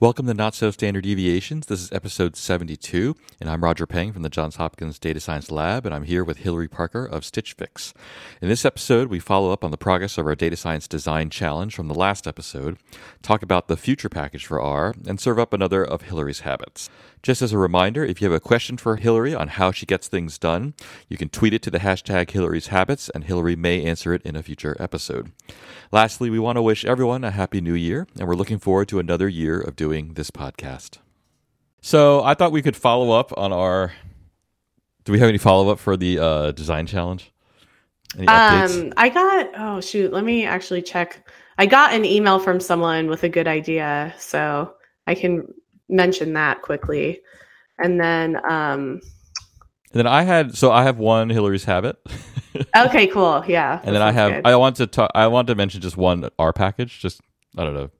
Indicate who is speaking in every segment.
Speaker 1: Welcome to Not So Standard Deviations. This is episode 72, and I'm Roger Peng from the Johns Hopkins Data Science Lab, and I'm here with Hilary Parker of Stitch Fix. In this episode, we follow up on the progress of our Data Science Design Challenge from the last episode, talk about the future package for R, and serve up another of Hilary's habits. Just as a reminder, if you have a question for Hilary on how she gets things done, you can tweet it to the hashtag Hilary's Habits, and Hilary may answer it in a future episode. Lastly, we want to wish everyone a happy new year, and we're looking forward to another year of doing this podcast. So I thought we could follow up on our. Do we have any follow up for the uh, design challenge?
Speaker 2: Any? Um, I got. Oh shoot! Let me actually check. I got an email from someone with a good idea, so I can mention that quickly. And then um
Speaker 1: and then I had so I have one Hilary's habit.
Speaker 2: okay, cool. Yeah.
Speaker 1: And then I have good. I want to talk I want to mention just one R package. Just I don't know.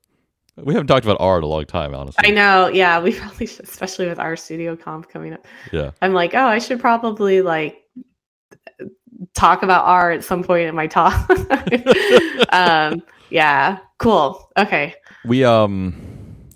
Speaker 1: We haven't talked about R in a long time, honestly.
Speaker 2: I know. Yeah, we probably should, especially with RStudioConf coming up.
Speaker 1: Yeah.
Speaker 2: I'm like, oh, I should probably like talk about R at some point in my talk. um, yeah. Cool. Okay.
Speaker 1: We um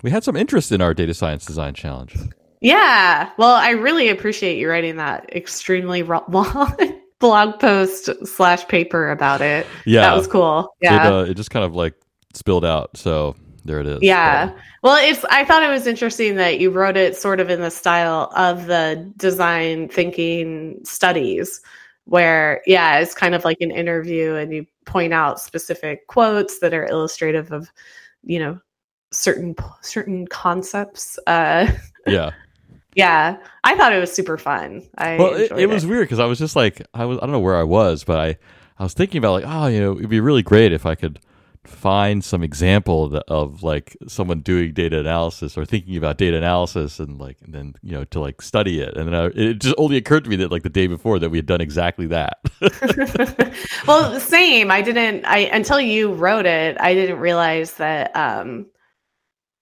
Speaker 1: we had some interest in our data science design challenge.
Speaker 2: Yeah. Well, I really appreciate you writing that extremely long blog post slash paper about it.
Speaker 1: Yeah.
Speaker 2: That was cool. Yeah.
Speaker 1: It, uh, it just kind of like spilled out. So there it is.
Speaker 2: Yeah. Well, it's I thought it was interesting that you wrote it sort of in the style of the design thinking studies where yeah, it's kind of like an interview and you point out specific quotes that are illustrative of you know certain certain concepts. Uh,
Speaker 1: yeah.
Speaker 2: Yeah, I thought it was super fun. I
Speaker 1: well, it, it, was weird because I was just like, I was, I don't know where I was, but I, I was thinking about like, oh, you know, it'd be really great if I could find some example of, of like someone doing data analysis or thinking about data analysis and like, and then you know to like study it. And then I, it just only occurred to me that like the day before that we had done exactly that.
Speaker 2: well, same. I didn't. I until you wrote it, I didn't realize that. um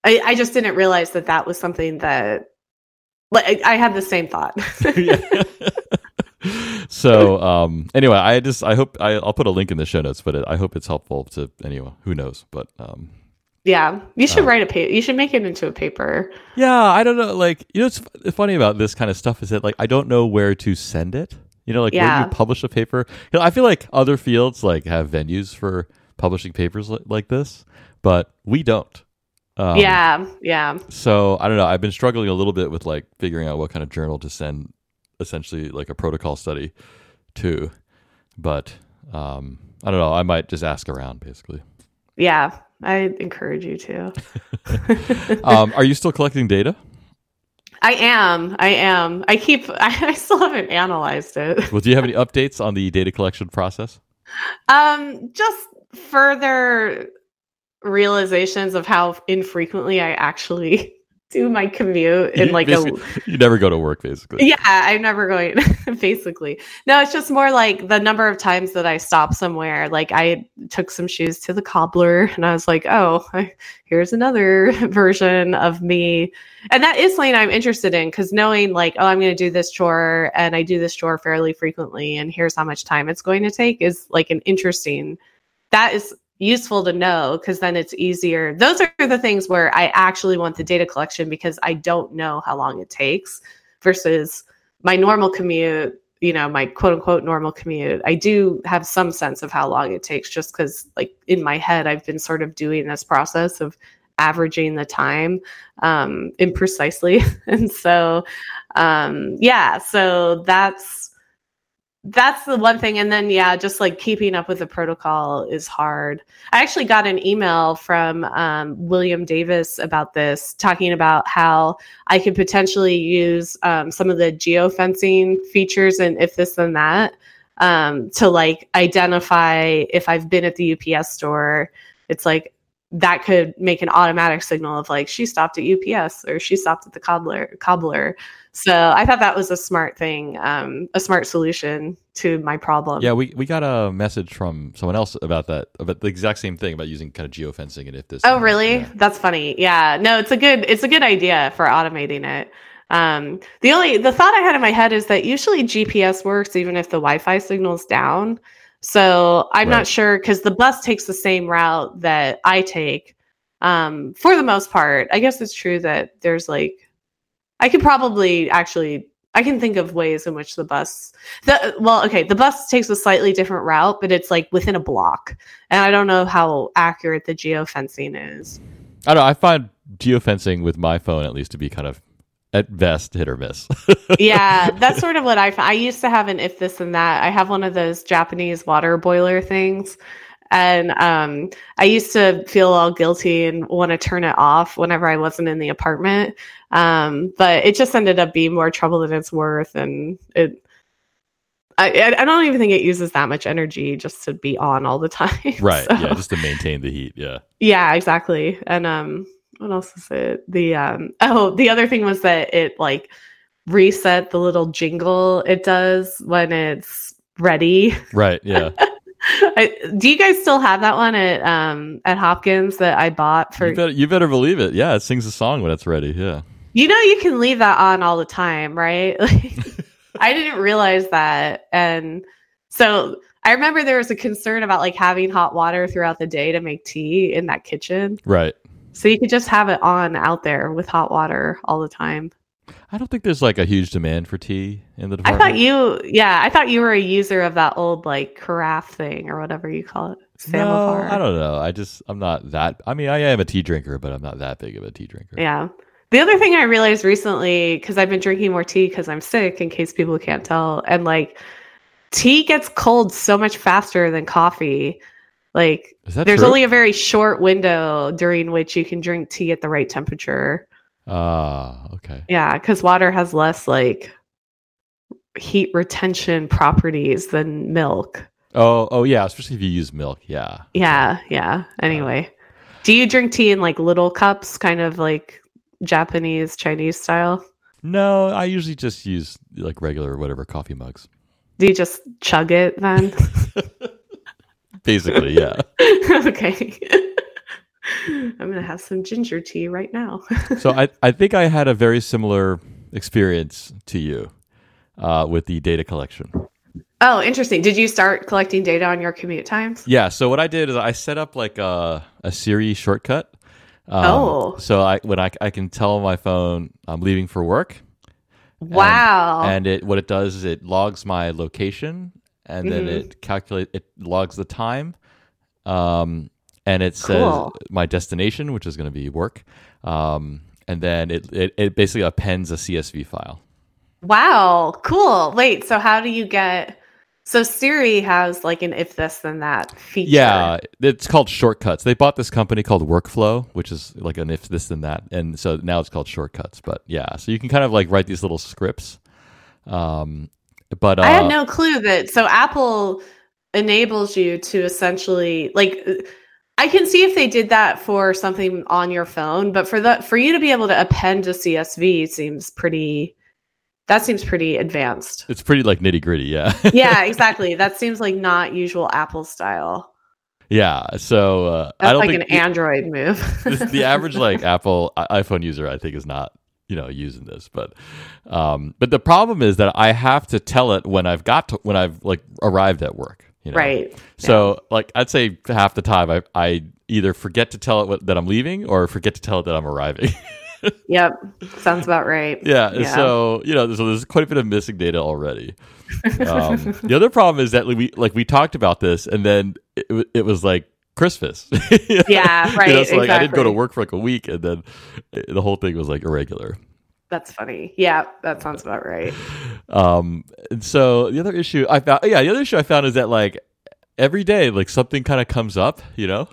Speaker 2: I, I just didn't realize that that was something that like I had the same thought.
Speaker 1: so um anyway i just i hope I, will put a link in the show notes but it, i hope it's helpful to anyone who knows but um
Speaker 2: yeah you should uh, write a paper you should make it into a paper
Speaker 1: yeah i don't know like you know what's funny about this kind of stuff is that like i don't know where to send it you know like yeah. when you publish a paper you know i feel like other fields like have venues for publishing papers like, like this but we don't
Speaker 2: um, yeah, yeah.
Speaker 1: So I don't know. I've been struggling a little bit with like figuring out what kind of journal to send, essentially like a protocol study too. but um, I don't know. I might just ask around, basically.
Speaker 2: Yeah, I encourage you to.
Speaker 1: um, are you still collecting data?
Speaker 2: I am. I am. I keep. I, I still haven't analyzed it.
Speaker 1: well, do you have any updates on the data collection process?
Speaker 2: Um, just further realizations of how infrequently I actually do my commute in like a
Speaker 1: you never go to work basically.
Speaker 2: Yeah i'm never going basically. No it's just more like the number of times that i stop somewhere like i took some shoes to the cobbler and i was like oh here's another version of me. And that is something i'm interested in because knowing like oh i'm going to do this chore and i do this chore fairly frequently and here's how much time it's going to take is like an interesting that is useful to know because then it's easier. Those are the things where I actually want the data collection because I don't know how long it takes versus my normal commute, you know, my quote unquote normal commute. I do have some sense of how long it takes just because, like, in my head, I've been sort of doing this process of averaging the time um, imprecisely. and so, um, yeah, so that's that's the one thing. And then yeah just like keeping up with the protocol is hard. I actually got an email from um, william davis about this talking about how i could potentially use um, some of the geofencing features and if this and that um, to like identify if i've been at the ups store. It's like that could make an automatic signal of like she stopped at ups or she stopped at the cobbler cobbler so I thought that was a smart thing, um, a smart solution to my problem.
Speaker 1: Yeah, we, we got a message from someone else about that, about the exact same thing about using kind of geofencing and if this.
Speaker 2: Oh, really? Yeah. That's funny. Yeah, no, it's a good it's a good idea for automating it. Um, the only the thought I had in my head is that usually GPS works even if the Wi-Fi signal's down. So I'm right. not sure because the bus takes the same route that I take um, for the most part. I guess it's true that there's like, I could probably actually, I can think of ways in which the bus, the well, okay, the bus takes a slightly different route, but it's like within a block, and I don't know how accurate the geofencing is.
Speaker 1: I don't know. I find geofencing with my phone at least to be kind of at best hit or miss.
Speaker 2: yeah, that's sort of what I. I used to have an if this and that. I have one of those Japanese water boiler things, and um, I used to feel all guilty and want to turn it off whenever I wasn't in the apartment. Um, but it just ended up being more trouble than it's worth, and it. I, I don't even think it uses that much energy just to be on all the time.
Speaker 1: right.
Speaker 2: So-
Speaker 1: Yeah. Just to maintain the heat. Yeah.
Speaker 2: yeah, exactly. And um what else is it? The um oh, the other thing was that it like reset the little jingle it does when it's ready.
Speaker 1: Right. Yeah.
Speaker 2: I, do you guys still have that one at um at Hopkins that I bought for
Speaker 1: you, better, you better believe it. Yeah. It sings a song when it's ready. Yeah.
Speaker 2: You know you can leave that on all the time, right? Like, I didn't realize that. And so I remember there was a concern about like having hot water throughout the day to make tea in that kitchen.
Speaker 1: Right.
Speaker 2: So you could just have it on out there with hot water all the time.
Speaker 1: I don't think there's like a huge demand for tea in the
Speaker 2: I thought you, yeah, I thought you were a user of that old like carafe thing or whatever you call it.
Speaker 1: No, I don't know. I just I'm not that. I mean, I am a tea drinker, but I'm not that big of a tea drinker.
Speaker 2: Yeah. The other thing I realized recently, because I've been drinking more tea because I'm sick, in case people can't tell, and like tea gets cold so much faster than coffee. Like there's
Speaker 1: true?
Speaker 2: only a very short window during which you can drink tea at the right temperature.
Speaker 1: Ah, okay.
Speaker 2: Yeah, because water has less like heat retention properties than milk.
Speaker 1: Oh, oh yeah. Especially if you use milk. Yeah.
Speaker 2: Yeah, yeah. Anyway, do you drink tea in like little cups, kind of like Japanese, Chinese style?
Speaker 1: No, I usually just use like regular whatever coffee mugs.
Speaker 2: Do you just chug it then?
Speaker 1: Basically, yeah.
Speaker 2: okay. I'm gonna have some ginger tea right now.
Speaker 1: so I I think I had a very similar experience to you uh, with the data collection.
Speaker 2: oh, interesting. Did you start collecting data on your commute times?
Speaker 1: Yeah. So what I did is I set up like a a Siri shortcut. Um,
Speaker 2: Oh.
Speaker 1: So I when I I can tell my phone I'm leaving for work.
Speaker 2: Wow.
Speaker 1: and it what it does is it logs my location and then
Speaker 2: Mhm.
Speaker 1: it calculate it logs the time um and it says
Speaker 2: Cool.
Speaker 1: my destination which is going to be work um and then it, it it basically appends a csv file
Speaker 2: wow. Cool. Wait. So how do you get? So Siri has like an if this then that feature.
Speaker 1: yeah it's called shortcuts they bought this company called workflow which is like an if this then that and so now it's called shortcuts but yeah so you can kind of like write these little scripts um but uh,
Speaker 2: I had no clue that. So Apple enables you to essentially like. I can see if they did that for something on your phone, but for the for you to be able to append a CSV seems pretty. That seems pretty advanced.
Speaker 1: it's pretty like nitty gritty yeah
Speaker 2: yeah, exactly. That seems like not usual Apple style.
Speaker 1: yeah so uh, i
Speaker 2: That's
Speaker 1: don't
Speaker 2: like
Speaker 1: think
Speaker 2: an Android move.
Speaker 1: the average like Apple iPhone user, I think, is not you know using this. But um, but the problem is that I have to tell it when I've got to when I've like arrived at work. You know?
Speaker 2: right.
Speaker 1: So like I'd say half the time I I either forget to tell it what, that I'm leaving or forget to tell it that I'm arriving.
Speaker 2: Yep. Sounds about right.
Speaker 1: yeah,
Speaker 2: Yeah.
Speaker 1: So you know, so there's quite a bit of missing data already. Um, the other problem is that we like we talked about this, and then it, it was like Christmas.
Speaker 2: Yeah,
Speaker 1: You know,
Speaker 2: right,
Speaker 1: so like I didn't go to work for like a week, and then eh, the whole thing was like irregular.
Speaker 2: That's funny. Yeah, that sounds about right.
Speaker 1: Um, and so the other issue I found, yeah, the other issue I found is that like every day, like something kind of comes up, you know,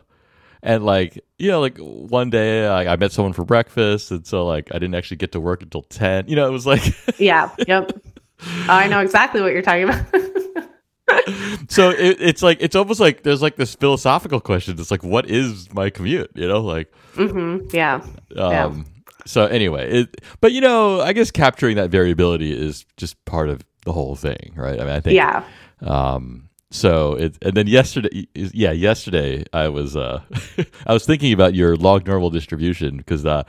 Speaker 1: and like you know, like one day I, I met someone for breakfast, and so like I didn't actually get to work until ten. You know, it was like
Speaker 2: Yeah. Yep. I know exactly what you're talking about.
Speaker 1: so it, it's like it's almost like there's like this philosophical question. It's like what is my commute? You know, like
Speaker 2: hmm Yeah.
Speaker 1: um. So anyway, it, but you know, I guess capturing that variability is just part of the whole thing, right? I mean, I think
Speaker 2: Yeah.
Speaker 1: um so it and then yesterday yeah yesterday i was uh i was thinking about your log normal distribution because uh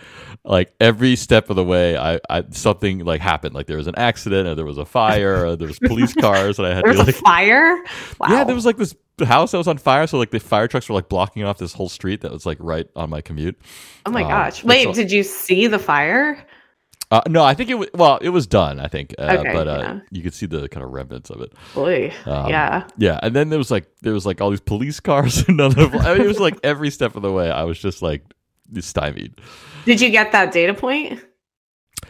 Speaker 1: like every step of the way I, I something like happened like there was an accident or there was a fire or there was police cars and i had
Speaker 2: There
Speaker 1: to
Speaker 2: was
Speaker 1: like
Speaker 2: a fire. Wow.
Speaker 1: yeah there was like this house that was on fire so like the fire trucks were like blocking off this whole street that was like right on my commute
Speaker 2: oh my
Speaker 1: um,
Speaker 2: gosh. Wait,
Speaker 1: all-
Speaker 2: did you see the fire?
Speaker 1: Uh, no i think it was well it was done i think uh,
Speaker 2: Okay,
Speaker 1: but uh,
Speaker 2: yeah.
Speaker 1: you could see the kind of remnants of it
Speaker 2: Boy.
Speaker 1: Um,
Speaker 2: yeah.
Speaker 1: Yeah, and then there was like there was like all these police cars and none of I mean, it was like every step of the way I was just like stymied.
Speaker 2: Did you get that data point?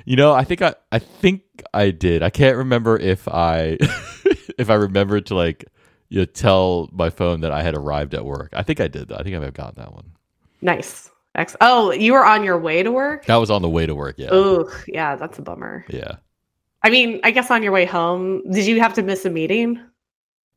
Speaker 1: You know, I think I I think I did. I can't remember if I if I remembered to like you know, tell my phone that I had arrived at work. I think I did. though. I think I may have gotten that one.
Speaker 2: Nice. Ex- oh, you were on your way to work?
Speaker 1: That was on the way to work. Yeah,
Speaker 2: Oh, yeah, that's a bummer.
Speaker 1: yeah.
Speaker 2: I mean, I guess on your way home, did you have to miss a meeting?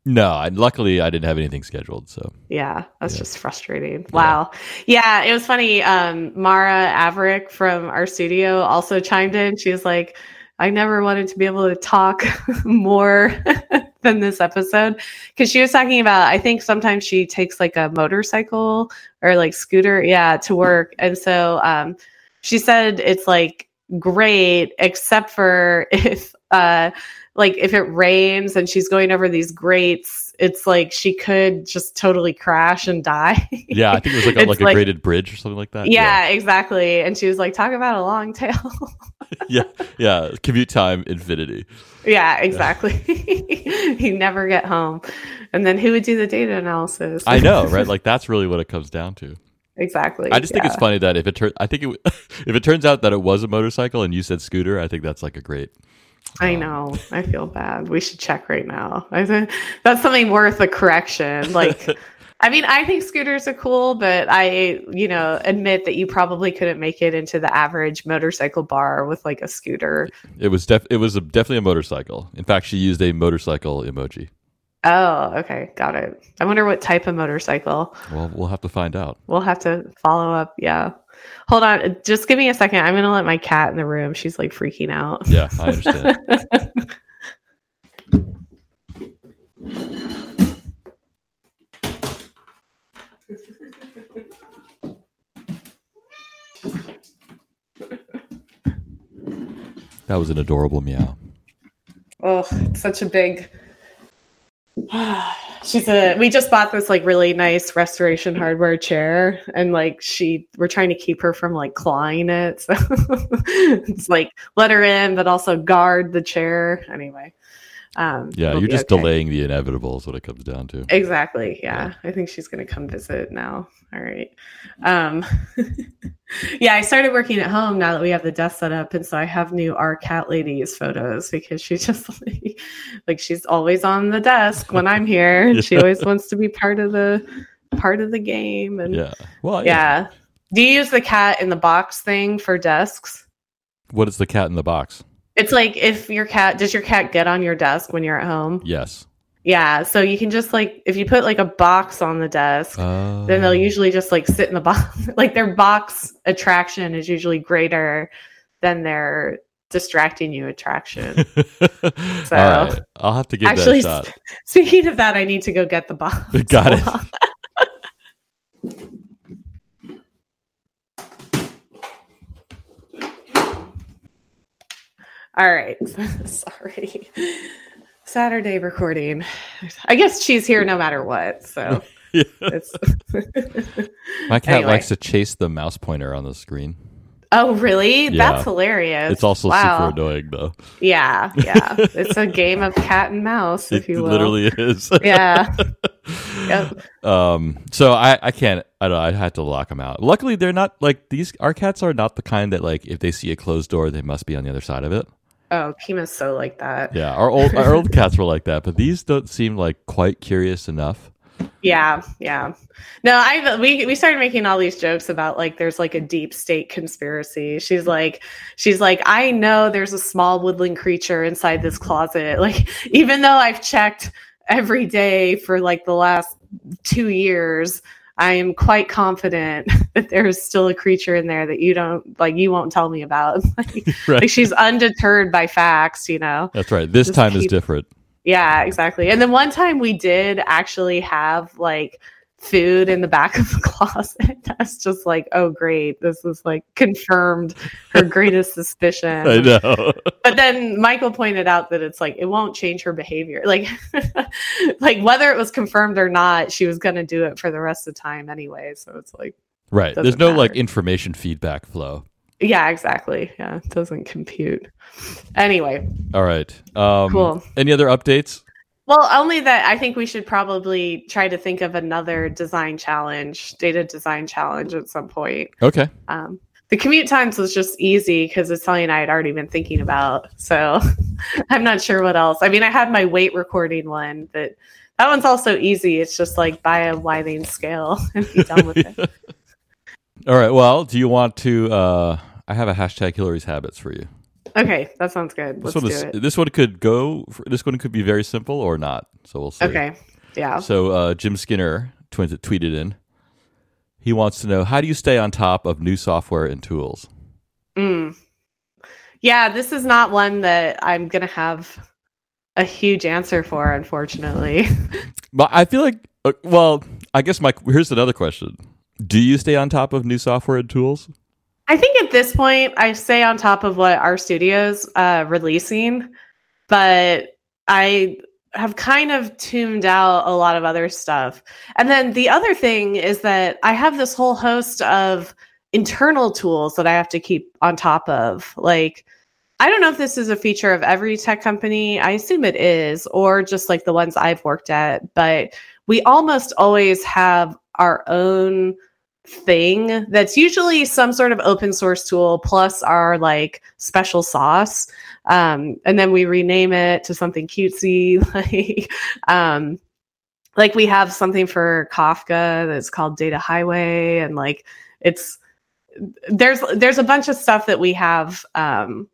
Speaker 1: No, I, luckily I didn't have anything scheduled. So
Speaker 2: Yeah, that's
Speaker 1: Yeah.
Speaker 2: just frustrating. Wow. Yeah, it was funny. Um, Mara Averick from RStudio also chimed in. She was like, I never wanted to be able to talk more than this episode because she was talking about, I think sometimes she takes like a motorcycle or like scooter, yeah, to work. And so um, she said it's like great, except for if, uh, like if it rains and she's going over these grates, it's like she could just totally crash and die.
Speaker 1: yeah, I think it was like on
Speaker 2: It's
Speaker 1: like a graded bridge or something like that.
Speaker 2: yeah, exactly. And she was like, talk about a long tail.
Speaker 1: yeah, yeah. Commute time infinity.
Speaker 2: yeah, exactly. you never get home. And then who would do the data analysis?
Speaker 1: I know, right? Like that's really what it comes down to.
Speaker 2: exactly.
Speaker 1: I just think it's funny that if it turns, I think it, if it turns out that it was a motorcycle and you said scooter, I think that's like a great.
Speaker 2: I
Speaker 1: um,
Speaker 2: know. I feel bad. We should check right now. I think that's something worth a correction. Like, I mean, I think scooters are cool, but I, you know, admit that you probably couldn't make it into the average motorcycle bar with like a scooter.
Speaker 1: It was def- it was a, definitely a motorcycle. In fact, she used a motorcycle emoji.
Speaker 2: Oh, okay. Got it. I wonder what type of motorcycle.
Speaker 1: Well, we'll have to find out.
Speaker 2: We'll have to follow up. Yeah. Hold on. Just give me a second. I'm going to let my cat in the room. She's like freaking out.
Speaker 1: Yeah, I understand. that was an adorable meow.
Speaker 2: Oh, it's such a big. She's a. We just bought this like really nice restoration hardware chair, and like she, we're trying to keep her from like clawing it. So it's like let her in, but also guard the chair. Anyway, um,
Speaker 1: Yeah, you're just
Speaker 2: okay.
Speaker 1: delaying the inevitable is what it comes down to.
Speaker 2: Exactly. Yeah. I think she's going to come visit now. All right. Um, yeah, I started working at home now that we have the desk set up. And so I have new our cat lady's photos because she's just like, like she's always on the desk when I'm here. And she always wants to be part of the part of the game. And yeah.
Speaker 1: Yeah. Well, yeah.
Speaker 2: Do you use the cat in the box thing for desks?
Speaker 1: What is the cat in the box?
Speaker 2: It's like if your cat does your cat get on your desk when you're at home?
Speaker 1: Yes.
Speaker 2: Yeah. So you can just like if you put like a box on the desk,
Speaker 1: Uh,
Speaker 2: then they'll usually just like sit in the box. like their box attraction is usually greater than their distracting you attraction.
Speaker 1: Right. I'll have to give
Speaker 2: Actually,
Speaker 1: that a shot.
Speaker 2: Speaking of that, I need to go get the box.
Speaker 1: Got it.
Speaker 2: All right. Sorry. Saturday recording. I guess she's here no matter what. So
Speaker 1: Yeah. My cat
Speaker 2: Anyway.
Speaker 1: likes to chase the mouse pointer on the screen.
Speaker 2: Oh, really?
Speaker 1: Yeah.
Speaker 2: That's hilarious.
Speaker 1: It's also
Speaker 2: wow.
Speaker 1: super annoying, though.
Speaker 2: Yeah, yeah. it's a game of cat and mouse, if
Speaker 1: It
Speaker 2: you will.
Speaker 1: literally is.
Speaker 2: Yeah. Yep.
Speaker 1: Um. So I I can't. I don't. I had to lock them out. Luckily, they're not like these. Our cats are not the kind that like if they see a closed door, they must be on the other side of it.
Speaker 2: Oh, Kima's so like that.
Speaker 1: Yeah. Our old our old cats were like that, but these don't seem like quite curious enough.
Speaker 2: Yeah, yeah. No, I we we started making all these jokes about like there's like a deep state conspiracy. She's like she's like I know there's a small woodland creature inside this closet. Like even though I've checked every day for like the last 2 years, I am quite confident that there is still a creature in there that you don't like you won't tell me about. like,
Speaker 1: Right.
Speaker 2: like she's undeterred by facts, you know.
Speaker 1: That's right. This
Speaker 2: Just
Speaker 1: time is different.
Speaker 2: Yeah, exactly. And then one time we did actually have like food in the back of the closet. That's just like, oh great, this is like confirmed her greatest suspicion.
Speaker 1: I know.
Speaker 2: But then Michael pointed out that it's like it won't change her behavior. Like like whether it was confirmed or not, she was gonna do it for the rest of the time anyway. So it's like
Speaker 1: right. There's no like information feedback flow.
Speaker 2: yeah, exactly. Yeah, it doesn't compute. Anyway,
Speaker 1: All right. Um,
Speaker 2: Cool.
Speaker 1: Any other updates?
Speaker 2: Well, only that I think we should probably try to think of another design challenge, data design challenge at some point.
Speaker 1: Okay.
Speaker 2: Um, the commute times was just easy because it's something I had already been thinking about. So I'm not sure what else. I mean, I had my weight recording one, but that one's also easy. It's just like buy a winding scale and be done with it.
Speaker 1: All right. Well, do you want to? Uh, I have a hashtag Hilary's habits for you.
Speaker 2: Okay, that sounds good.
Speaker 1: This
Speaker 2: Let's
Speaker 1: one
Speaker 2: do
Speaker 1: is.
Speaker 2: it.
Speaker 1: This one could go. This one could be very simple or not. So we'll see.
Speaker 2: Okay, yeah.
Speaker 1: So uh, Jim Skinner twins tweeted in. He wants to know how do you stay on top of new software and tools.
Speaker 2: Mm. Yeah, this is not one that I'm going to have a huge answer for, unfortunately.
Speaker 1: But I feel like, uh, well, I guess my here's another question: Do you stay on top of new software and tools?
Speaker 2: I think at this point, I stay on top of what RStudio's uh, releasing, but I have kind of tuned out a lot of other stuff. And then the other thing is that I have this whole host of internal tools that I have to keep on top of. Like, I don't know if this is a feature of every tech company. I assume it is, or just like the ones I've worked at. But we almost always have our own thing that's usually some sort of open source tool plus our like special sauce. Um, and then we rename it to something cutesy, like um, like we have something for Kafka that's called Data Highway, and like it's there's there's a bunch of stuff that we have um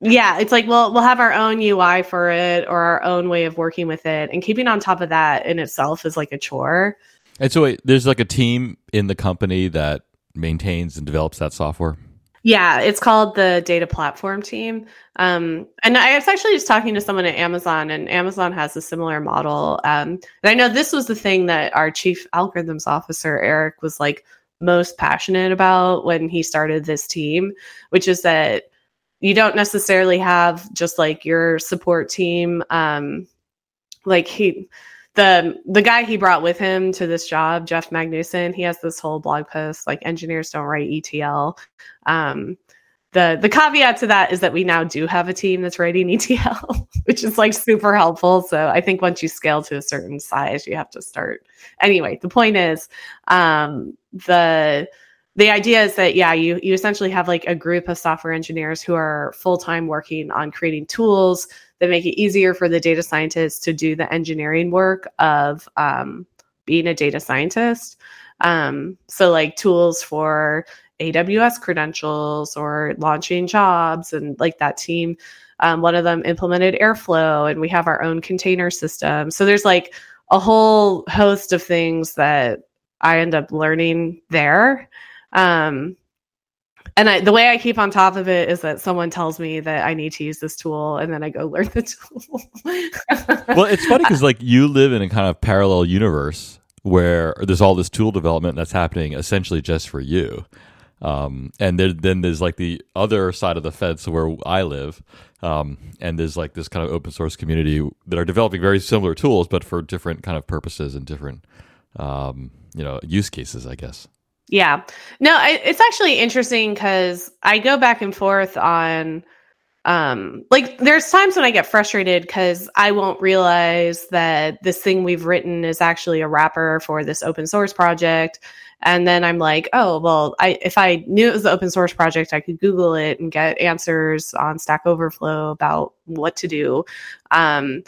Speaker 2: yeah it's like we'll we'll have our own ui for it or our own way of working with it and keeping on top of that in itself is like a chore
Speaker 1: And so wait, there's like a team in the company that maintains and develops that software.
Speaker 2: yeah it's called the data platform team. Um and i was actually just talking to someone at amazon and amazon has a similar model. Um and i know this was the thing that our chief algorithms officer eric was like most passionate about when he started this team which is that you don't necessarily have just like your support team. Um like he the the guy he brought with him to this job Jeff Magnusson he has this whole blog post like engineers don't write etl um the the caveat to that is that we now do have a team that's writing etl which is like super helpful. So i think once you scale to a certain size you have to start. Anyway the point is um the the idea is that yeah you you essentially have like a group of software engineers who are full-time working on creating tools that make it easier for the data scientists to do the engineering work of um, being a data scientist. Um, so like tools for aws credentials or launching jobs and like that team. Um, one of them implemented airflow and we have our own container system. So there's like a whole host of things that i end up learning there. Um, and I, the way I keep on top of it is that someone tells me that I need to use this tool, and then I go learn the tool.
Speaker 1: Well, it's funny because like you live in a kind of parallel universe where there's all this tool development that's happening essentially just for you. Um, and there, then there's like the other side of the fence where I live, um, and there's like this kind of open source community that are developing very similar tools, but for different kind of purposes and different, um, you know, use cases, I guess.
Speaker 2: Yeah. No, I, it's actually interesting because I go back and forth on, um, like, there's times when I get frustrated because I won't realize that this thing we've written is actually a wrapper for this open source project. And then I'm like, oh, well, I, if I knew it was an open source project, I could Google it and get answers on Stack Overflow about what to do. Um,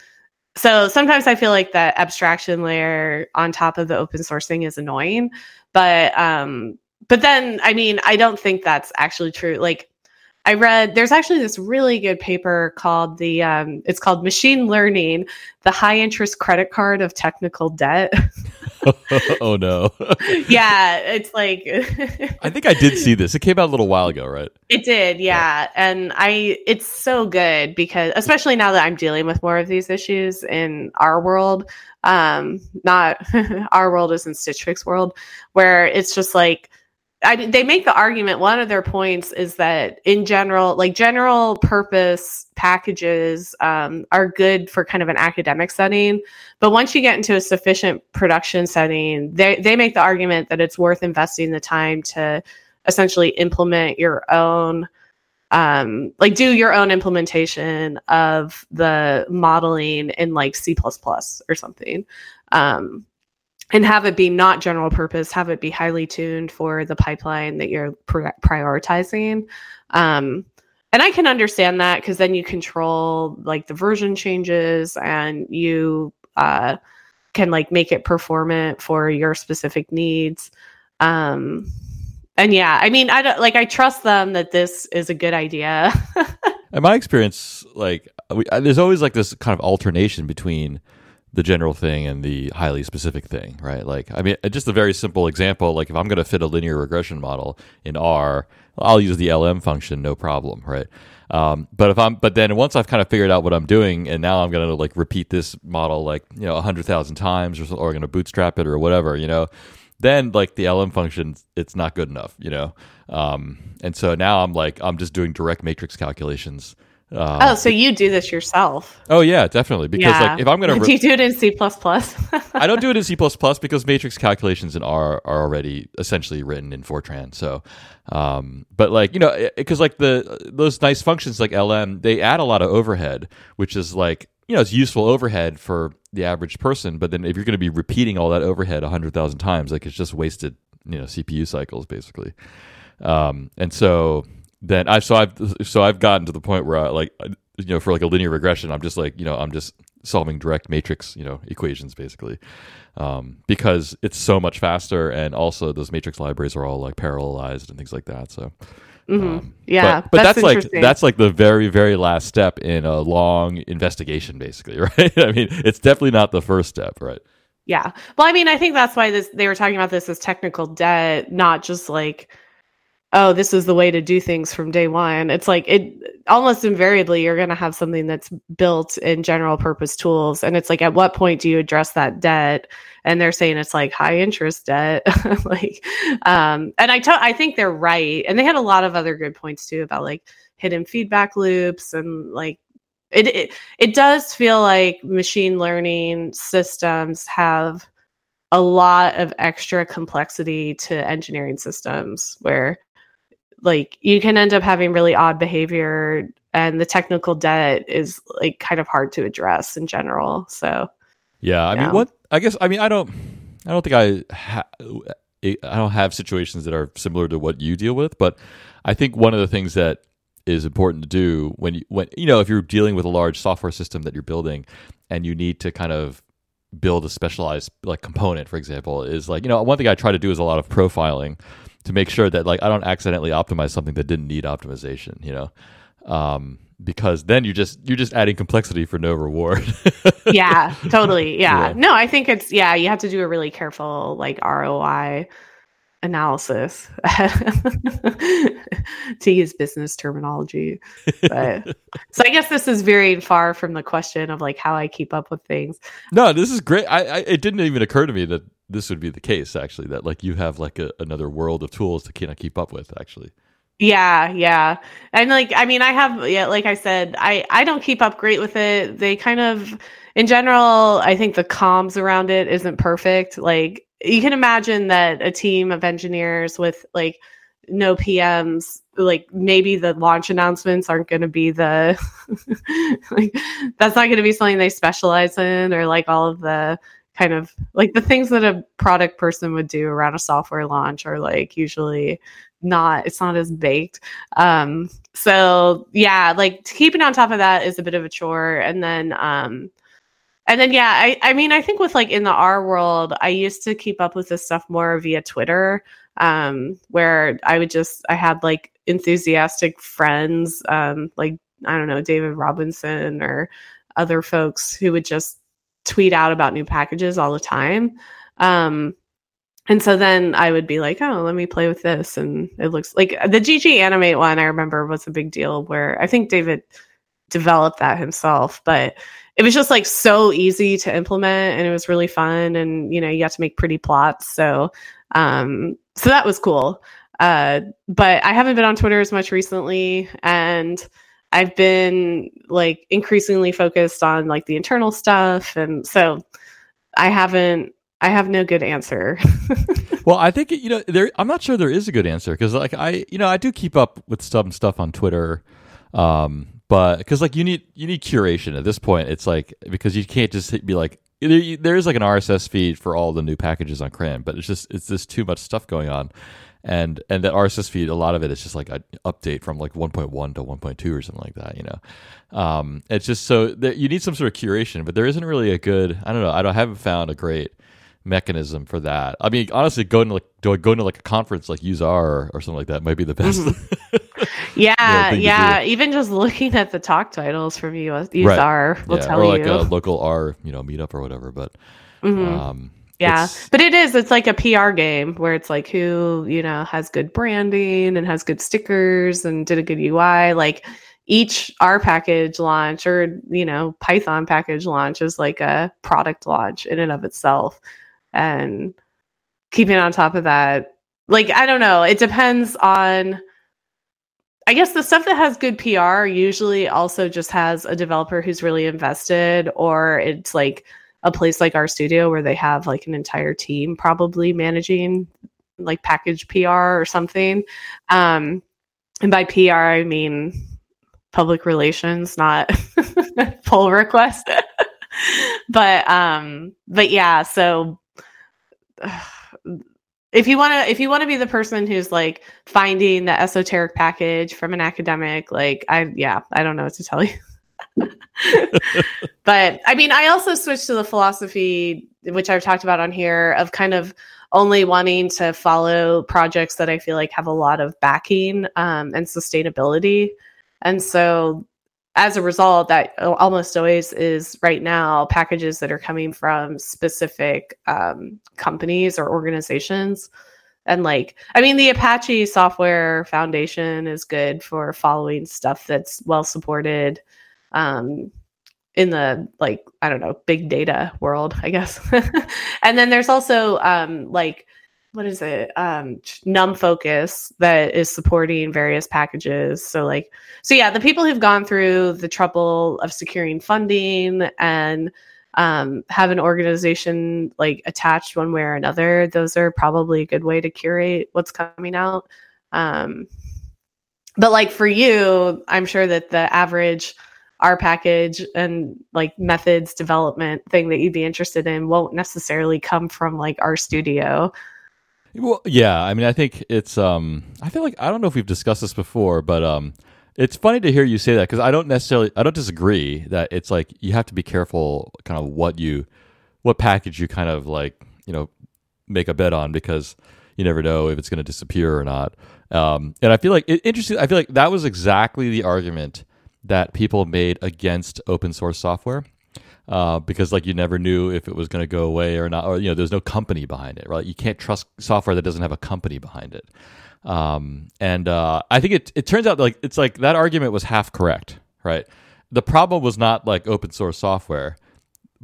Speaker 2: so sometimes I feel like that abstraction layer on top of the open source thing is annoying but um but then i mean i don't think that's actually true. Like i read there's actually this really good paper called the um it's called machine learning the high interest credit card of technical debt
Speaker 1: oh no.
Speaker 2: yeah, it's like
Speaker 1: I think I did see this. It came out a little while ago, right?
Speaker 2: It did, yeah. yeah. And I it's so good because especially now that I'm dealing with more of these issues in our world, um not our world is in Stitch Fix world where it's just like I, they make the argument one of their points is that in general like general purpose packages um, are good for kind of an academic setting but once you get into a sufficient production setting they, they make the argument that it's worth investing the time to essentially implement your own um, like do your own implementation of the modeling in like c++ or something. Um, and have it be not general purpose, have it be highly tuned for the pipeline that you're pr- prioritizing. Um, and I can understand that because then you control like the version changes and you uh, can like make it performant for your specific needs. Um, and yeah, I mean, I don't like I trust them that this is a good idea.
Speaker 1: In my experience, like we, there's always like this kind of alternation between the general thing and the highly specific thing, right? Like, I mean, just a very simple example. Like, if I'm going to fit a linear regression model in R, I'll use the LM function, no problem, right? Um, but if I'm, but then once I've kind of figured out what I'm doing, and now I'm going to like repeat this model like you know a hundred thousand times, or or going to bootstrap it or whatever, you know, then like the LM function, it's not good enough, you know. Um, and so now I'm like I'm just doing direct matrix calculations
Speaker 2: um, oh, so you do this yourself?
Speaker 1: Oh yeah, definitely. Because yeah. like if I'm gonna,
Speaker 2: re- do you do it in C
Speaker 1: I don't do it in C because matrix calculations in R are already essentially written in Fortran. So, um, but like you know, because like the those nice functions like LM, they add a lot of overhead, which is like you know it's useful overhead for the average person. But then if you're going to be repeating all that overhead a hundred thousand times, like it's just wasted you know CPU cycles basically. Um, and so then I so I've so I've gotten to the point where I like you know for like a linear regression I'm just like you know I'm just solving direct matrix you know equations basically. Um, because it's so much faster and also those matrix libraries are all like parallelized and things like that so
Speaker 2: mm-hmm. um, yeah
Speaker 1: but, but that's, that's like that's like the very very last step in a long investigation basically right? I mean it's definitely not the first step right?
Speaker 2: Yeah. Well I mean I think that's why this they were talking about this as technical debt not just like oh, this is the way to do things from day one. It's like it almost invariably you're going to have something that's built in general purpose tools. And it's like, at what point do you address that debt? And they're saying it's like high interest debt. like, um, and I, think they're right. And they had a lot of other good points too about like hidden feedback loops and like, it, it, it does feel like machine learning systems have a lot of extra complexity to engineering systems where like you can end up having really odd behavior and the technical debt is like kind of hard to address in general so
Speaker 1: yeah i yeah. mean what i guess i mean i don't i don't think i ha- i don't have situations that are similar to what you deal with but i think one of the things that is important to do when you when you know if you're dealing with a large software system that you're building and you need to kind of build a specialized like component for example is like you know one thing i try to do is a lot of profiling to make sure that like I don't accidentally optimize something that didn't need optimization, you know. Um, because then you just you're just adding complexity for no reward.
Speaker 2: yeah, totally. Yeah. yeah. No, I think it's yeah, you have to do a really careful like ROI analysis to use business terminology. But so I guess this is very far from the question of like how I keep up with things.
Speaker 1: No, this is great. I, I it didn't even occur to me that this would be the case actually that like you have like a, another world of tools to kind of keep up with actually
Speaker 2: yeah yeah and like i mean i have yeah like i said i i don't keep up great with it they kind of in general i think the comms around it isn't perfect like you can imagine that a team of engineers with like no pms like maybe the launch announcements aren't going to be the like that's not going to be something they specialize in or like all of the kind of like the things that a product person would do around a software launch are like usually not it's not as baked. Um so yeah like keeping on top of that is a bit of a chore. And then um and then yeah i i mean i think with like in the r world i used to keep up with this stuff more via twitter um where i would just i had like enthusiastic friends um like i don't know david robinson or other folks who would just tweet out about new packages all the time. Um, and so then I would be like, oh, let me play with this. And it looks like the gganimate one, I remember was a big deal where I think David developed that himself, but it was just like so easy to implement and it was really fun. And, you know, you got to make pretty plots. So, um, so that was cool. Uh, but I haven't been on Twitter as much recently. And, I've been like increasingly focused on like the internal stuff. And so I haven't, I have no good answer.
Speaker 1: well, I think, you know, there, I'm not sure there is a good answer because like I, you know, I do keep up with some stuff on Twitter. Um, but because like you need, you need curation at this point. It's like, because you can't just be like, there, there is like an RSS feed for all the new packages on CRAN, but it's just, it's just too much stuff going on and and that RSS feed, a lot of it is just like an update from like 1.1 to 1.2 or something like that. You know, um, it's just so you need some sort of curation, but there isn't really a good. I don't know. I don't haven't found a great mechanism for that. I mean, honestly, going to like going to like a conference like UseR or, or something like that might be the best.
Speaker 2: Mm-hmm. yeah, yeah. Even just looking at the talk titles from US UseR right. will yeah. tell
Speaker 1: or like
Speaker 2: you.
Speaker 1: a local R, you know, meetup or whatever. But mm-hmm. um,
Speaker 2: yeah. It's, but it is, it's like a PR game where it's like who, you know, has good branding and has good stickers and did a good UI. Like each R package launch or, you know, Python package launch is like a product launch in and of itself. And keeping on top of that, like, I don't know, it depends on. I guess the stuff that has good PR usually also just has a developer who's really invested, or it's like a place like RStudio where they have like an entire team probably managing like package PR or something. Um, and by PR, I mean public relations, not pull request. but um, but yeah, so if you want to if you want to be the person who's like finding the esoteric package from an academic like i yeah i don't know what to tell you but I mean, I also switched to the philosophy, which I've talked about on here, of kind of only wanting to follow projects that I feel like have a lot of backing um, and sustainability. And so as a result, that almost always is right now packages that are coming from specific um, companies or organizations. And like, I mean, the Apache Software Foundation is good for following stuff that's well supported um, in the like I don't know big data world, I guess. and then there's also um, like what is it? Um NumFocus that is supporting various packages. So like so yeah the people who've gone through the trouble of securing funding and um, have an organization like attached one way or another those are probably a good way to curate what's coming out. Um, but like for you i'm sure that the average R package and like methods development thing that you'd be interested in won't necessarily come from like RStudio.
Speaker 1: Well, yeah, I mean, I think it's. um I feel like I don't know if we've discussed this before, but um, it's funny to hear you say that because I don't necessarily, I don't disagree that it's like you have to be careful, kind of what you, what package you kind of like, you know, make a bet on because you never know if it's going to disappear or not. Um, and I feel like it, interesting. I feel like that was exactly the argument that people made against open source software. Uh, because like you never knew if it was going to go away or not, or you know, there's no company behind it, right? You can't trust software that doesn't have a company behind it. Um, and uh, I think it it turns out like it's like that argument was half correct, right? The problem was not like open source software,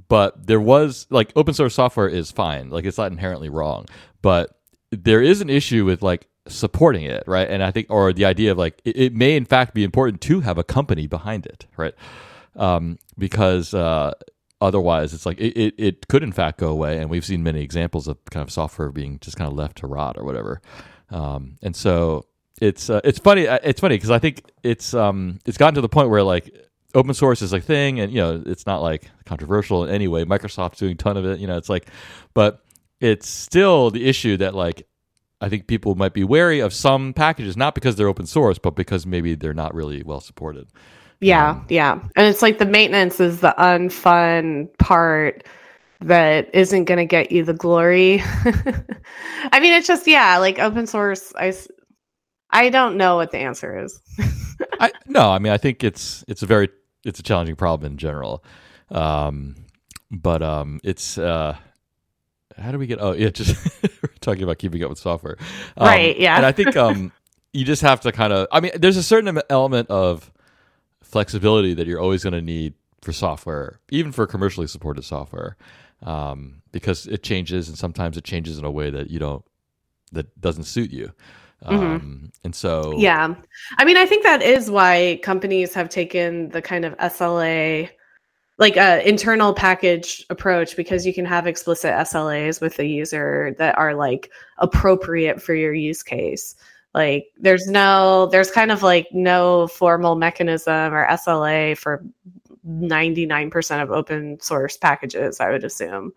Speaker 1: but there was like open source software is fine, like it's not inherently wrong, but there is an issue with like supporting it, right? And I think, or the idea of like, it, it may in fact be important to have a company behind it, right? Um, because uh, otherwise, it's like it, it, it, could in fact go away, and we've seen many examples of kind of software being just kind of left to rot or whatever. Um, and so it's uh, it's funny uh, it's funny because I think it's um, it's gotten to the point where like open source is a thing, and you know it's not like controversial in any way. Microsoft's doing a ton of it, you know. It's like, but it's still the issue that like I think people might be wary of some packages, not because they're open source, but because maybe they're not really well supported.
Speaker 2: Yeah, yeah. And it's like the maintenance is the unfun part that isn't going to get you the glory. I mean, it's just, yeah, like open source. I, I don't know what the answer is.
Speaker 1: I, no, I mean, I think it's, it's a very, it's a challenging problem in general. Um, but um, it's, uh, how do we get? Oh, yeah, just talking about keeping up with software, Um,
Speaker 2: Right, yeah.
Speaker 1: And I think um, you just have to kind of. I mean, there's a certain element of flexibility that you're always going to need for software, even for commercially supported software, um, because it changes, and sometimes it changes in a way that you don't that doesn't suit you. Um, And so,
Speaker 2: Mm-hmm. Yeah. I mean, I think that is why companies have taken the kind of SLA, like a internal package approach, because you can have explicit SLAs with the user that are like appropriate for your use case. Like there's no, there's kind of like no formal mechanism or SLA for 99% of open source packages, I would assume.